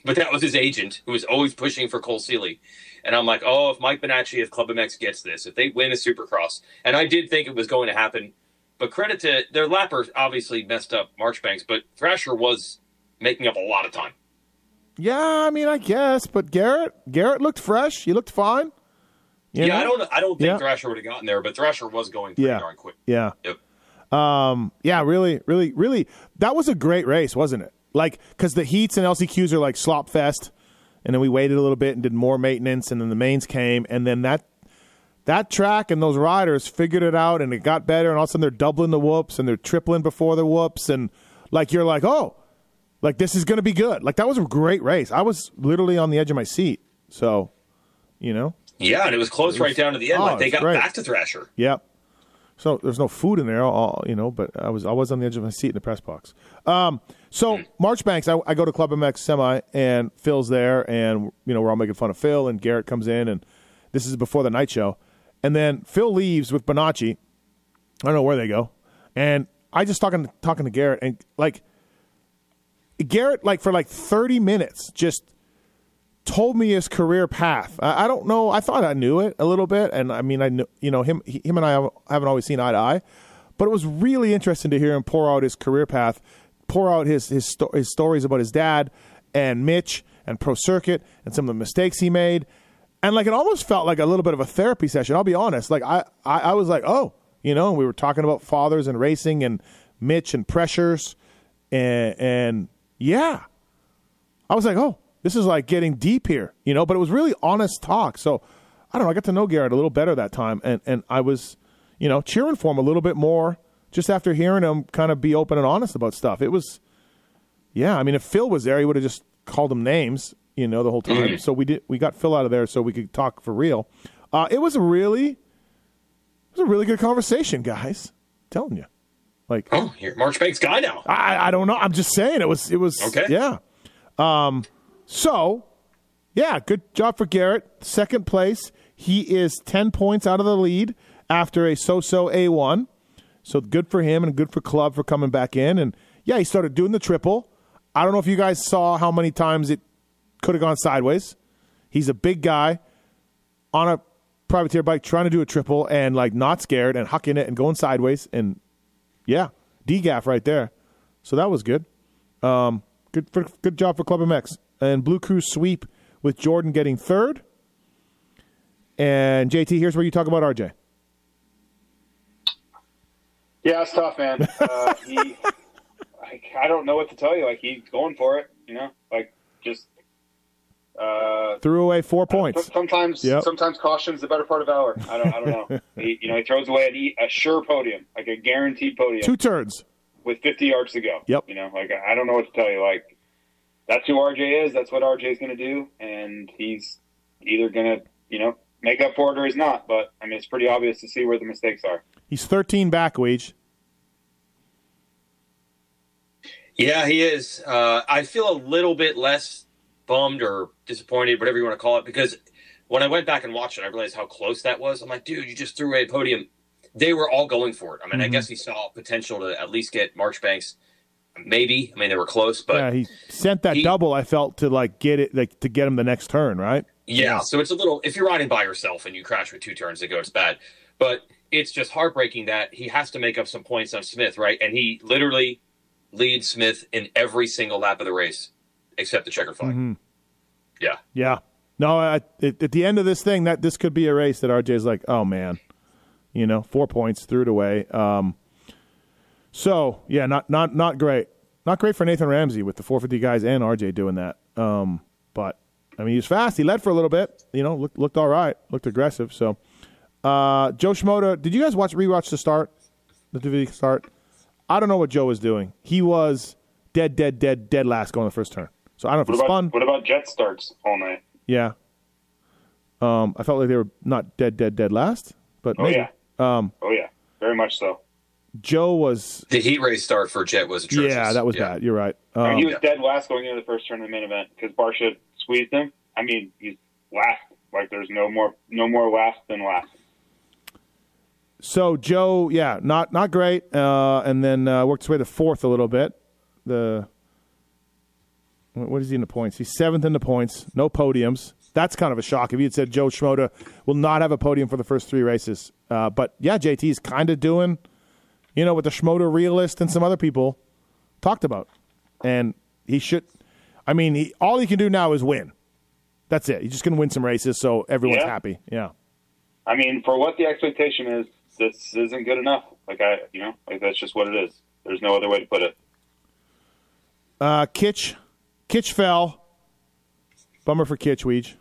But that was his agent, who was always pushing for Cole Seely. And I'm like, oh, if Mike Bonacci, if Club MX gets this, if they win a Supercross, and I did think it was going to happen. But credit to their lapper, obviously messed up Marchbanks, but Thrasher was making up a lot of time. Yeah, I mean, I guess, but Garrett, Garrett looked fresh. He looked fine. Yeah, know? I don't, I don't think Yeah. Thrasher would have gotten there, but Thrasher was going pretty Yeah. darn quick. Yeah. Yep. Um, yeah, really, really, really. That was a great race, wasn't it? Like, because the heats and LCQs are like slop fest, and then we waited a little bit and did more maintenance, and then the mains came, and then that that track and those riders figured it out, and it got better, and all of a sudden they're doubling the whoops and they're tripling before the whoops, and like you're like, oh, like this is going to be good. Like that was a great race. I was literally on the edge of my seat. So, you know, Yeah, and it was close right down to the end. oh, like they got great. back to Thrasher. Yep. So there's no food in there, all, you know, but I was I was on the edge of my seat in the press box. Um, so Marchbanks, I, I go to Club MX semi, and Phil's there, and you know we're all making fun of Phil, and Garrett comes in, and this is before the night show, and then Phil leaves with Bonacci. I don't know where they go, and I just talking talking to Garrett, and like Garrett, like for like 30 minutes, just told me his career path. I, I don't know. I thought I knew it a little bit, and I mean, I knew, you know, him, he- him and I have- haven't always seen eye to eye, but it was really interesting to hear him pour out his career path, pour out his his, sto- his stories about his dad and Mitch and Pro Circuit and some of the mistakes he made, and like it almost felt like a little bit of a therapy session. I'll be honest. Like I, I, I was like, oh, you know, we were talking about fathers and racing and Mitch and pressures, and and yeah, I was like, oh, this is like getting deep here, you know, but it was really honest talk. So I don't know. I got to know Garrett a little better that time. And, and I was, you know, cheering for him a little bit more just after hearing him kind of be open and honest about stuff. It was, yeah. I mean, if Phil was there, he would have just called him names, you know, the whole time. So we did, we got Phil out of there so we could talk for real. Uh, it was a really, it was a really good conversation, guys. telling you. Like, Oh, you're a Marchbanks guy now. I, I don't know. I'm just saying it was it was Okay. Yeah. Um. So, yeah, good job for Garrett. Second place. He is ten points out of the lead after a so-so A1. So good for him and good for Club for coming back in. And yeah, he started doing the triple. I don't know if you guys saw how many times it could have gone sideways. He's a big guy on a privateer bike trying to do a triple and like not scared and hucking it and going sideways and yeah, DGAF right there. So that was good. Um, good for, good job for Club MX and Blue Crew sweep with Jordan getting third. And JT, here's where you talk about RJ. Yeah, it's tough, man. Uh, he, like, I don't know what to tell you. Like he's going for it, you know. Like just uh, Threw away four points. Sometimes, Yep. sometimes caution's the better part of valor. I don't, I don't know. he, you know, he throws away a, a sure podium, like a guaranteed podium, Two turns. with 50 yards to go. Yep. You know, like I don't know what to tell you. Like that's who RJ is. That's what RJ is going to do, and he's either going to, you know, make up for it or he's not. But I mean, it's pretty obvious to see where the mistakes are. He's 13 back, Weege. Yeah, he is. Uh, I feel a little bit less bummed or disappointed, whatever you want to call it, because when I went back and watched it, I realized how close that was. I'm like, dude, you just threw away a podium. They were all going for it. I mean, I guess he saw potential to at least get Marchbanks. Maybe. I mean, they were close, but yeah, he sent that he- double. I felt to like get it, like to get him the next turn, right? Yeah, so it's a little. If you're riding by yourself and you crash with two turns to go, it's bad. But it's just heartbreaking that he has to make up some points on Smith, right? And he literally leads Smith in every single lap of the race, except the checker flag. Yeah, Yeah. No, I, at, at the end of this thing, that this could be a race that RJ's like, oh man, you know, four points, threw it away. Um, so yeah, not not not great, not great for Nathan Ramsey with the 450 guys and RJ doing that. Um, but I mean, he was fast. He led for a little bit. You know, looked looked all right, looked aggressive. So, uh, Joe Shimoda, did you guys watch rewatch the start, the DVD start? I don't know what Joe was doing. He was dead, dead, dead, dead last going the first turn. So I don't know if What about spun. what about jet starts all night? Yeah. Um, I felt like they were not dead, dead, dead last, but Oh maybe. yeah. Um. Oh yeah. Very much so. Joe was. the heat race start for Jet was atrocious. Yeah, that was bad. You're right. I mean, Um, he was dead last going into the first turn of the main event because Barcia squeezed him. I mean, he's last. Like there's no more no more last than last. so Joe, yeah, not not great, uh, and then uh, worked his way to fourth a little bit. The what what is he in the points? He's seventh in the points. No podiums. That's kind of a shock. If you had said Joe Shimoda will not have a podium for the first three races, uh, but yeah, JT's kind of doing, you know, what the Shimoda realist and some other people talked about, and he should. I mean, he, all he can do now is win. That's it. He's just going to win some races, so everyone's Yeah. happy. Yeah. I mean, for what the expectation is, this isn't good enough. Like I, you know, like that's just what it is. There's no other way to put it. Uh, Kitch, Kitch fell. Bummer for Kitch, Weege.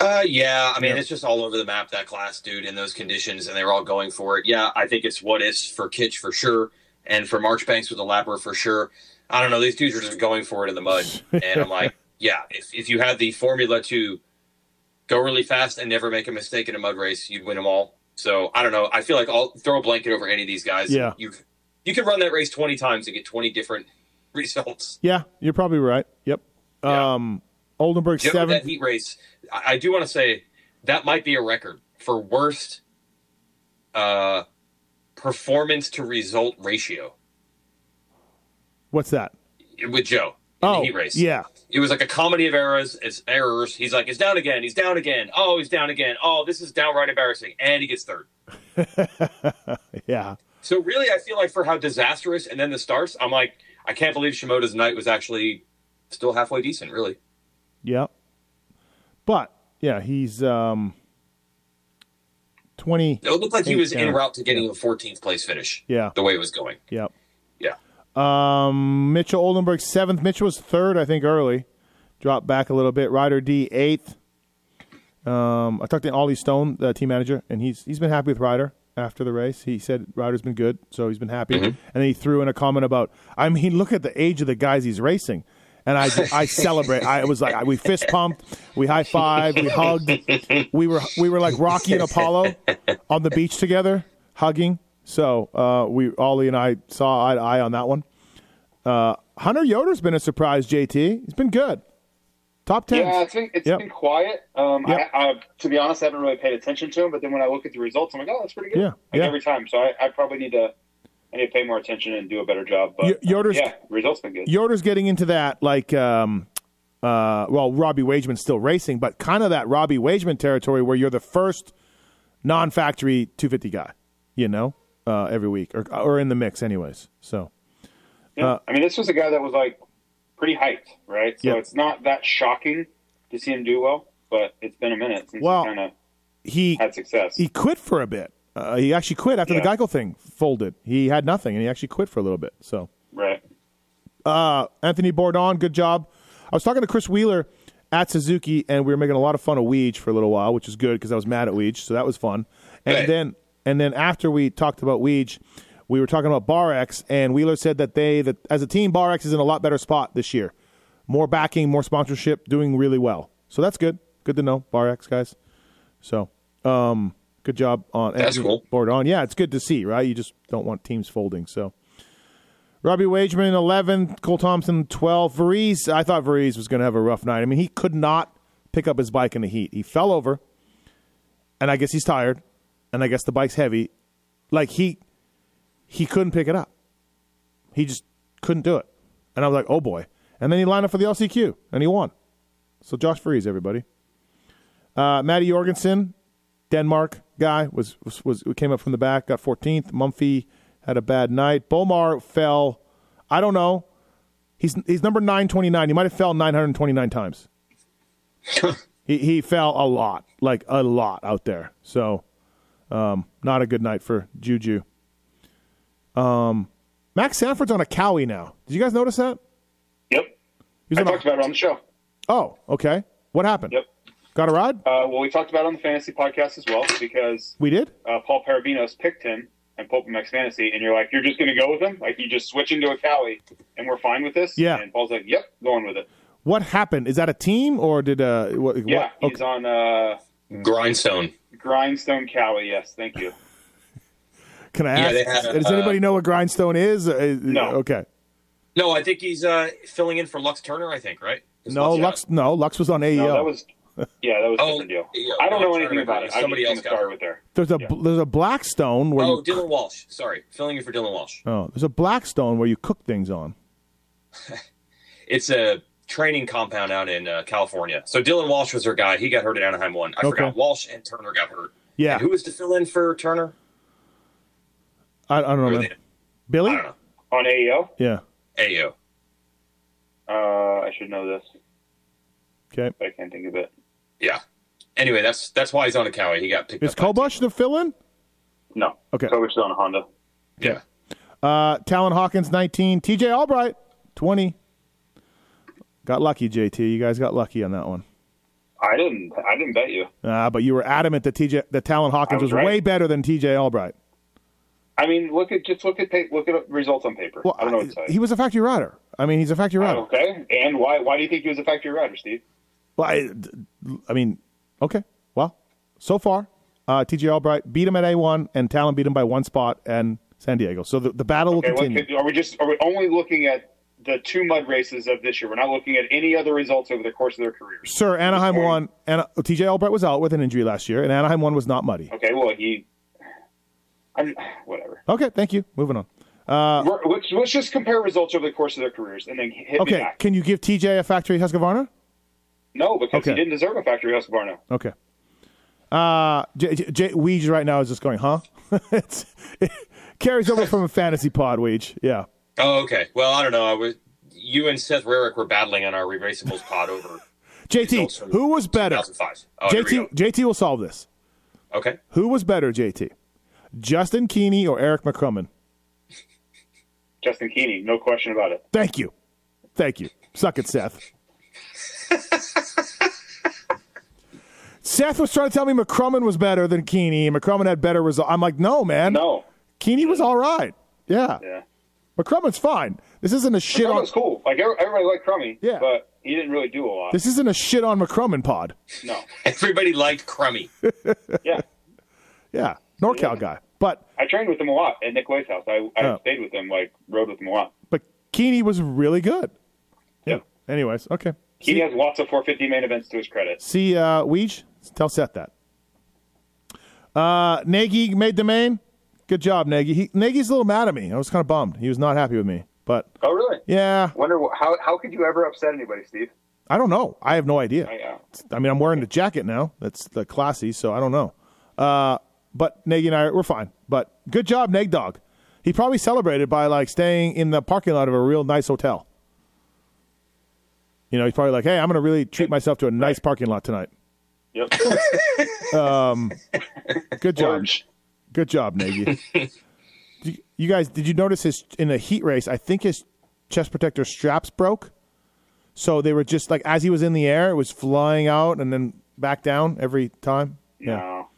Uh, yeah, I mean, Yeah. it's just all over the map, that class, dude, in those conditions, and they're all going for it. Yeah, I think it's what is for Kitch for sure, and for Marchbanks with the lapper for sure. I don't know, these dudes are just going for it in the mud. And I'm like, yeah, if, if you had the formula to go really fast and never make a mistake in a mud race, you'd win them all. So I don't know. I feel like I'll throw a blanket over any of these guys. Yeah. You, you can run that race 20 times and get 20 different results. Yeah, you're probably right. Yep. Yeah. Um, Oldenburg Joe, seventh. that heat race, I, I do want to say that might be a record for worst uh, performance to result ratio What's that? with Joe in Oh, the heat race. yeah. It was like a comedy of errors. It's errors. He's like, he's down again. He's down again. Oh, he's down again. Oh, this is downright embarrassing. And he gets third. Yeah. So really, I feel like for how disastrous and then the starts, I'm like, I can't believe Shimoda's night was actually still halfway decent. Really. Yep. But yeah, he's um twenty. It looked like he was en route to getting a 14th place finish. Yeah. The way it was going. Yep. Yeah. Um, Mitchell Oldenburg seventh. Mitchell was third, I think, early. Dropped back a little bit. Ryder D eighth. Um, I talked to Ollie Stone, the team manager, and he's he's been happy with Ryder after the race. He said Ryder's been good, so he's been happy. And then he threw in a comment about, I mean, look at the age of the guys he's racing. And I, I celebrate. I was like, we fist pumped, we high fived, we hugged. We were we were like Rocky and Apollo on the beach together, hugging. So uh, we Ollie and I saw eye to eye on that one. Uh, Hunter Yoder's been a surprise. JT, he's been good. Top ten. Yeah, it's been it's Yep. been quiet. Um, Yep. I, I, to be honest, I haven't really paid attention to him. But then when I look at the results, I'm like, oh, that's pretty good. Yeah, like yeah. every time. So I, I probably need to I need to pay more attention and do a better job. But Y- Yoder's- yeah, results been good. Yoder's getting into that like um, Uh, well, Robbie Wageman's still racing, but kind of that Robbie Wageman territory where you're the first non-factory 250 guy, you know, uh, every week or or in the mix, anyways. So Yeah. Uh, I mean, this was a guy that was like pretty hyped, right? So Yeah. it's not that shocking to see him do well, but it's been a minute since Well, he kind of he had success. he quit for a bit. Uh, he actually quit after the Geico thing folded. He had nothing, and he actually quit for a little bit. So. right. Uh, Anthony Bourdon, good job. I was talking to Chris Wheeler at Suzuki, and we were making a lot of fun of Weege for a little while, which is good because I was mad at Weege, so that was fun. And Right. then, and then after we talked about Weege, we were talking about BarX, and Wheeler said that they, that as a team, BarX is in a lot better spot this year. More backing, more sponsorship, doing really well. So that's good. Good to know, BarX guys. So, um, good job on That's cool. Bourdon. Yeah, it's good to see, right? You just don't want teams folding. So. Robbie Wageman, 11. Cole Thompson, 12. Varize, I thought Varize was going to have a rough night. I mean, he could not pick up his bike in the heat. He fell over, and I guess he's tired, and I guess the bike's heavy. Like, he he couldn't pick it up. He just couldn't do it. And I was like, oh, boy. And then he lined up for the LCQ, and he won. So Josh Varize, everybody. Uh, Matty Jorgensen, Denmark guy, was, was, was came up from the back, got 14th. Mumphy had a bad night. Beaumer fell. I don't know. He's he's number 929. He might have fell 929 times. he he fell a lot, like a lot out there. So, um, not a good night for Juju. Um, Max Sanford's on a Kawi now. Did you guys notice that? Yep. He's I on a- talked about it on the show. oh, okay. What happened? Yep. Got a ride? Uh, well, we talked about it on the fantasy podcast as well because We did. uh, Paul Parabinos picked him and PulpMX Fantasy, and you're like, you're just going to go with him? Like, you just switch into a Kawi, and we're fine with this? Yeah. And Paul's like, yep, going with it. What happened? Is that a team or did uh? What, Yeah, what- he's on uh, Grindstone. Grindstone Kawi. Yes, thank you. Can I ask? they had a- does anybody know what grindstone is? Uh, No. Okay. No, I think he's uh, filling in for Lux Turner. I think right. Is No, out? Lux. No, Lux was on AEO. No, that was yeah, that was a Oh, different deal. yeah, I don't know anything about it. I somebody just else the got star with there. there's a yeah. there's a Blackstone where Oh, you Dylan Walsh. Sorry, filling in for Dylan Walsh. oh there's a Blackstone where you cook things on. It's a training compound out in uh, California. So Dylan Walsh was her guy. He got hurt at Anaheim one. I Okay. forgot. Walsh and Turner got hurt. Yeah, And who was to fill in for Turner? I, I don't know. Man. they- Billy? I don't know. On AEO, Yeah. AO. uh, I should know this, Okay. but I can't think of it. Yeah. Anyway, that's that's why he's on a Kawi. He got picked Is up. Kobush the fill-in? No. Okay. So we're still on a Honda. Yeah. Uh, Talon Hawkins 19. TJ Albright 20. Got lucky, JT. You guys got lucky on that one. I didn't. I didn't bet you. Uh, but you were adamant that TJ that Talon Hawkins I was was right. way better than TJ Albright. I mean, look at just look at pa- look at results on paper. Well, I don't know what to say. he was a factory rider. I mean, he's a factory rider. Okay, and why why do you think he was a factory rider, Steve? Well, I, I mean, okay. Well, so far, uh, TJ Albright beat him at A1, and Talon beat him by one spot and San Diego. So the, the battle will Okay, continue. could, are we just are we only looking at the two mud races of this year? We're not looking at any other results over the course of their careers. Sir, Anaheim won. And TJ Albright was out with an injury last year, and Anaheim one was not muddy. Okay, well he, I'm whatever. Okay, thank you. Moving on. Uh, let's let's just compare results over the course of their careers and then hit me okay, back. can you give TJ a factory Husqvarna? No, because Okay. he didn't deserve a factory house Husqvarna. Okay. Uh, J, J, J, Weege right now is just going, huh? it's, it carries over from a fantasy pod, Weege. Yeah. Oh, okay. Well, I don't know. I was you and Seth Rarick were battling on our Erasables pod over JT, who was better? 2005. Oh, JT, JT will solve this. Okay. Who was better, JT? Justin Keeney or Eric McCrummon? Justin Keeney, no question about it. Thank you. Thank you. Suck it, Seth. Seth was trying to tell me McCrummon was better than Keeney, and McCrummon had better results. I'm like, no, man. No, Keeney was all right. Yeah. yeah, McCrummon's fine. This isn't a shit Crummy on. was cool. Like everybody liked Crummy, Yeah. but he didn't really do a lot. This isn't a shit on McCrummon pod. no, Everybody liked Crummy. yeah. Yeah, NorCal guy. But I trained with him a lot at Nick White's house. I, I Oh. stayed with him, like rode with him a lot. but Keeney was really good. Yeah. Anyways, okay. He has lots of 450 main events to his credit. See, uh, Weege, tell Seth that. Uh, Nagy made the main. Good job, Nagy. He, Nagy's a little mad at me. I was kind of bummed. He was not happy with me. But Oh, really? yeah, Wonder how how could you ever upset anybody, Steve? I don't know. I have no idea. I, uh, I mean, I'm wearing the jacket now. That's the classy, so I don't know. Uh, but Nagy and I, we're fine. But good job, Neg Dog. He probably celebrated by like staying in the parking lot of a real nice hotel. You know, he's probably like, "Hey, I'm going to really treat myself to a nice parking lot tonight." yep. Um, good job, Orange. good job, Nagy. You- you guys, did you notice his in the heat race? I think his chest protector straps broke. So they were just like as he was in the air, it was flying out and then back down every time. No.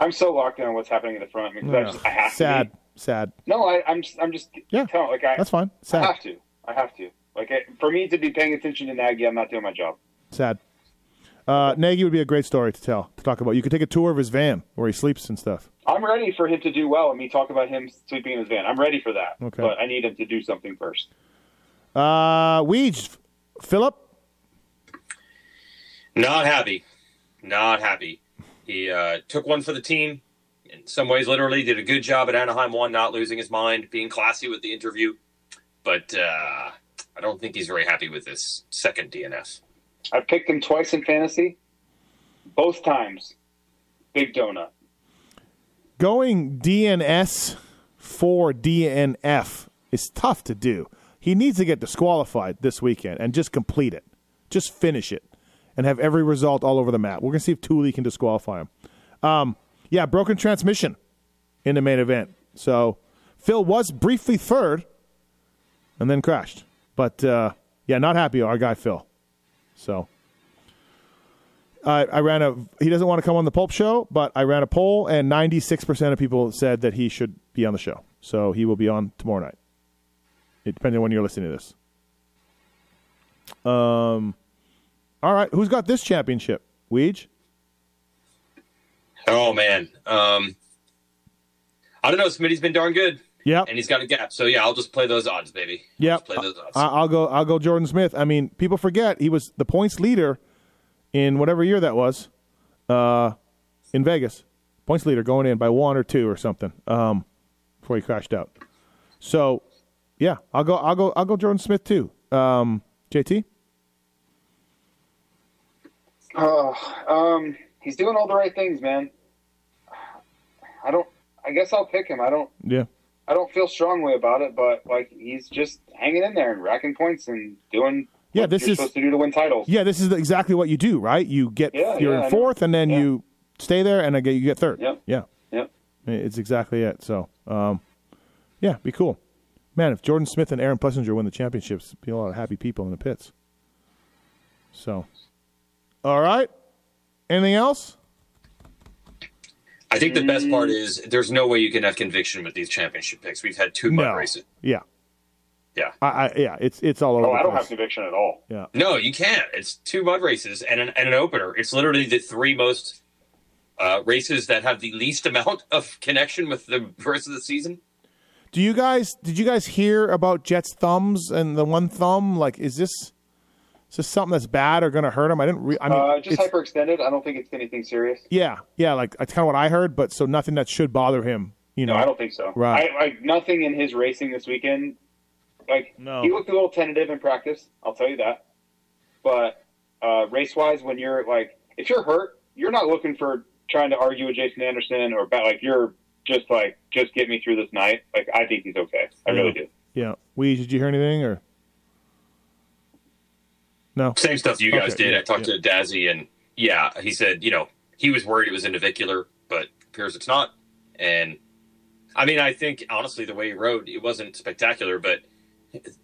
I'm so locked in on what's happening in the front because I, Yeah. just, I have Sad, to. sad. Be. No, I, I'm just, I'm just Yeah, telling, like I, That's fine. Sad. I have to. I have to. Like I, for me to be paying attention to Nagy, I'm not doing my job. sad. Uh, Nagy would be a great story to tell to talk about. You could take a tour of his van where he sleeps and stuff. I'm ready for him to do well and me talk about him sleeping in his van. I'm ready for that. Okay. But I need him to do something first. Uh, Weege, Philip. Not happy. Not happy. He uh, took one for the team. In some ways, literally did a good job at Anaheim one, not losing his mind, being classy with the interview. But uh, I don't think he's very happy with this second DNS. I picked him twice in fantasy. Both times, big donut. Going DNS for DNF is tough to do. He needs to get disqualified this weekend and just complete it. Just finish it and have every result all over the map. We're going to see if Thule can disqualify him. Um, yeah, broken transmission in the main event. So Phil was briefly third and then crashed. But uh, yeah, not happy, our guy Phil. So I, ran a. He doesn't want to come on the Pulp Show, but I ran a poll, and 96% of people said that he should be on the show. So he will be on tomorrow night, it, depending on when you're listening to this. Um, all right, who's got this championship? Weege? Oh man, um, I don't know. Smitty's been darn good, Yep. and he's got a gap. So yeah, I'll just play those odds, baby. Yep. Just play those odds. I, I'll go. I'll go. Jordon Smith. I mean, people forget he was the points leader in whatever year that was, uh, in Vegas. Points leader going in by one or two or something. Um, before he crashed out. So, yeah, I'll go. I'll go. I'll go. Jordon Smith too. Um, JT. Oh, um, he's doing all the right things, man. I don't. I guess I'll pick him. I don't. Yeah. I don't feel strongly about it, but like he's just hanging in there and racking points and doing. Yeah, this you're is- supposed to do to win titles. Yeah. This is exactly what you do, right? You get. Yeah, you're yeah, in fourth, and then Yeah. you stay there, and again you get third. Yep. Yeah. Yep. It's exactly it. So, um, yeah, be cool. Man, if Jordon Smith and Aaron Plessinger win the championships, be a lot of happy people in the pits. So, all right. Anything else? I think the best part is there's no way you can have conviction with these championship picks. We've had two mud races. Yeah. Yeah. I, I yeah. It's it's all over. Oh, the I don't have conviction at all. Yeah. No, you can't. It's two mud races and an, and an opener. It's literally the three most uh, races that have the least amount of connection with the rest of the season. Do you guys did you guys hear about Jet's thumbs and the one thumb? Like, is this is this something that's bad or going to hurt him? I didn't. Re- I mean, Uh, just it's- hyperextended. I don't think it's anything serious. yeah, yeah. Like that's kind of what I heard, but so nothing that should bother him. You know, No, I don't think so. Right. I, like nothing in his racing this weekend. Like No. he looked a little tentative in practice. I'll tell you that. But uh, race wise, when you're like, if you're hurt, you're not looking for trying to argue with Jason Anderson or about like you're just like just get me through this night. Like I think he's okay. I really do. Yeah. We did you hear anything or no? Same stuff you guys Okay, did. yeah, I talked to Dazzy, and yeah, he said you know he was worried it was a navicular, but appears it's not. And I mean, I think honestly, the way he rode, it wasn't spectacular, but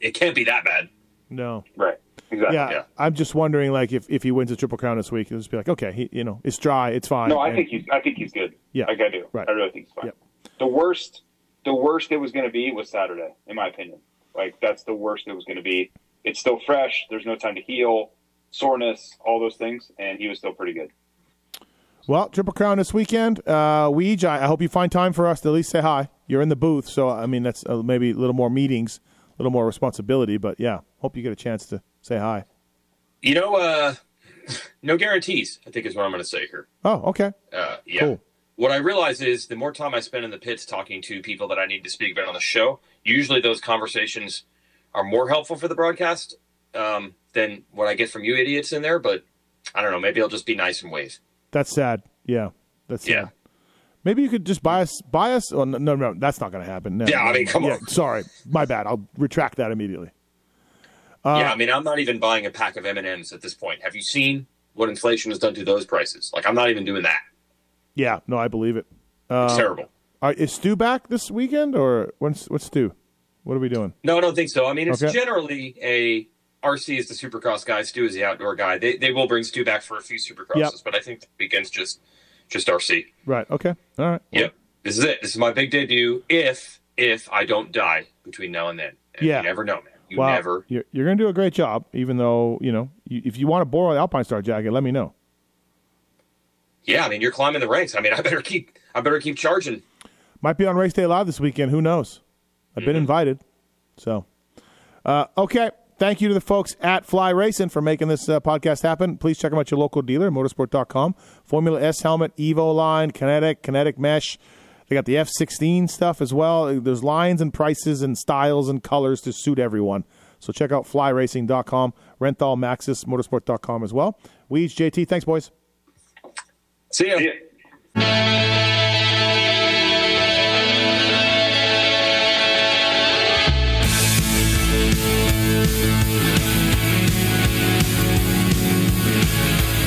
it can't be that bad. No. Right. Exactly. Yeah, Yeah. I'm just wondering, like, if, if he wins the triple crown this week, he'll just be like, okay, he, you know, it's dry, it's fine. No, I And- think he's. I think he's good. Yeah. Like I do. Right. I really think he's fine. Yep. The worst, the worst it was going to be was Saturday, in my opinion. Like that's the worst it was going to be. It's still fresh. There's no time to heal, soreness, all those things, and he was still pretty good. Well, triple crown this weekend. Uh, Weege, I, I hope you find time for us to at least say hi. You're in the booth, so I mean that's uh, maybe a little more meetings, a little more responsibility, but yeah, hope you get a chance to say hi. You know, uh, no guarantees. I think is what I'm going to say here. Oh, okay, Uh, yeah. Cool. What I realize is the more time I spend in the pits talking to people that I need to speak about on the show, usually those conversations are more helpful for the broadcast. Um, than what I get from you idiots in there. But I don't know. Maybe I'll just be nice and wave. That's sad. Yeah, that's sad. Yeah. Maybe you could just buy us. Buy us. Oh, no, no, no that's not going to happen. No, Yeah, I mean, come yeah, on. Sorry, my bad. I'll retract that immediately. yeah, I mean, I'm not even buying a pack of M and M's at this point. Have you seen what inflation has done to those prices? Like, I'm not even doing that. Yeah, no, I believe it. It's terrible. Right, is Stu back this weekend or when's what's Stu? What are we doing? No, I don't think so. I mean, it's Okay. generally a RC is the supercross guy, Stu is the outdoor guy. They they will bring Stu back for a few supercrosses, Yep. but I think the weekend's just just RC. Right. Okay. All right. Yep. This is it. This is my big debut. If if I don't die between now and then, and Yeah. you never know, man. You Well, never. You're, you're going to do a great job, even though you know you, if you want to borrow the Alpine Star jacket, let me know. Yeah, I mean, you're climbing the ranks. I mean, I better keep I better keep charging. Might be on Race Day Live this weekend. Who knows? I've Mm-hmm. been invited. So, uh, okay. Thank you to the folks at Fly Racing for making this uh, podcast happen. Please check them out your local dealer, motosport.com. Formula S helmet, Evo line, Kinetic, Kinetic Mesh. They got the F16 stuff as well. There's lines and prices and styles and colors to suit everyone. So check out flyracing.com, Renthal Maxxis, motosport.com as well. Weege, JT, thanks, boys. See ya. Yeah.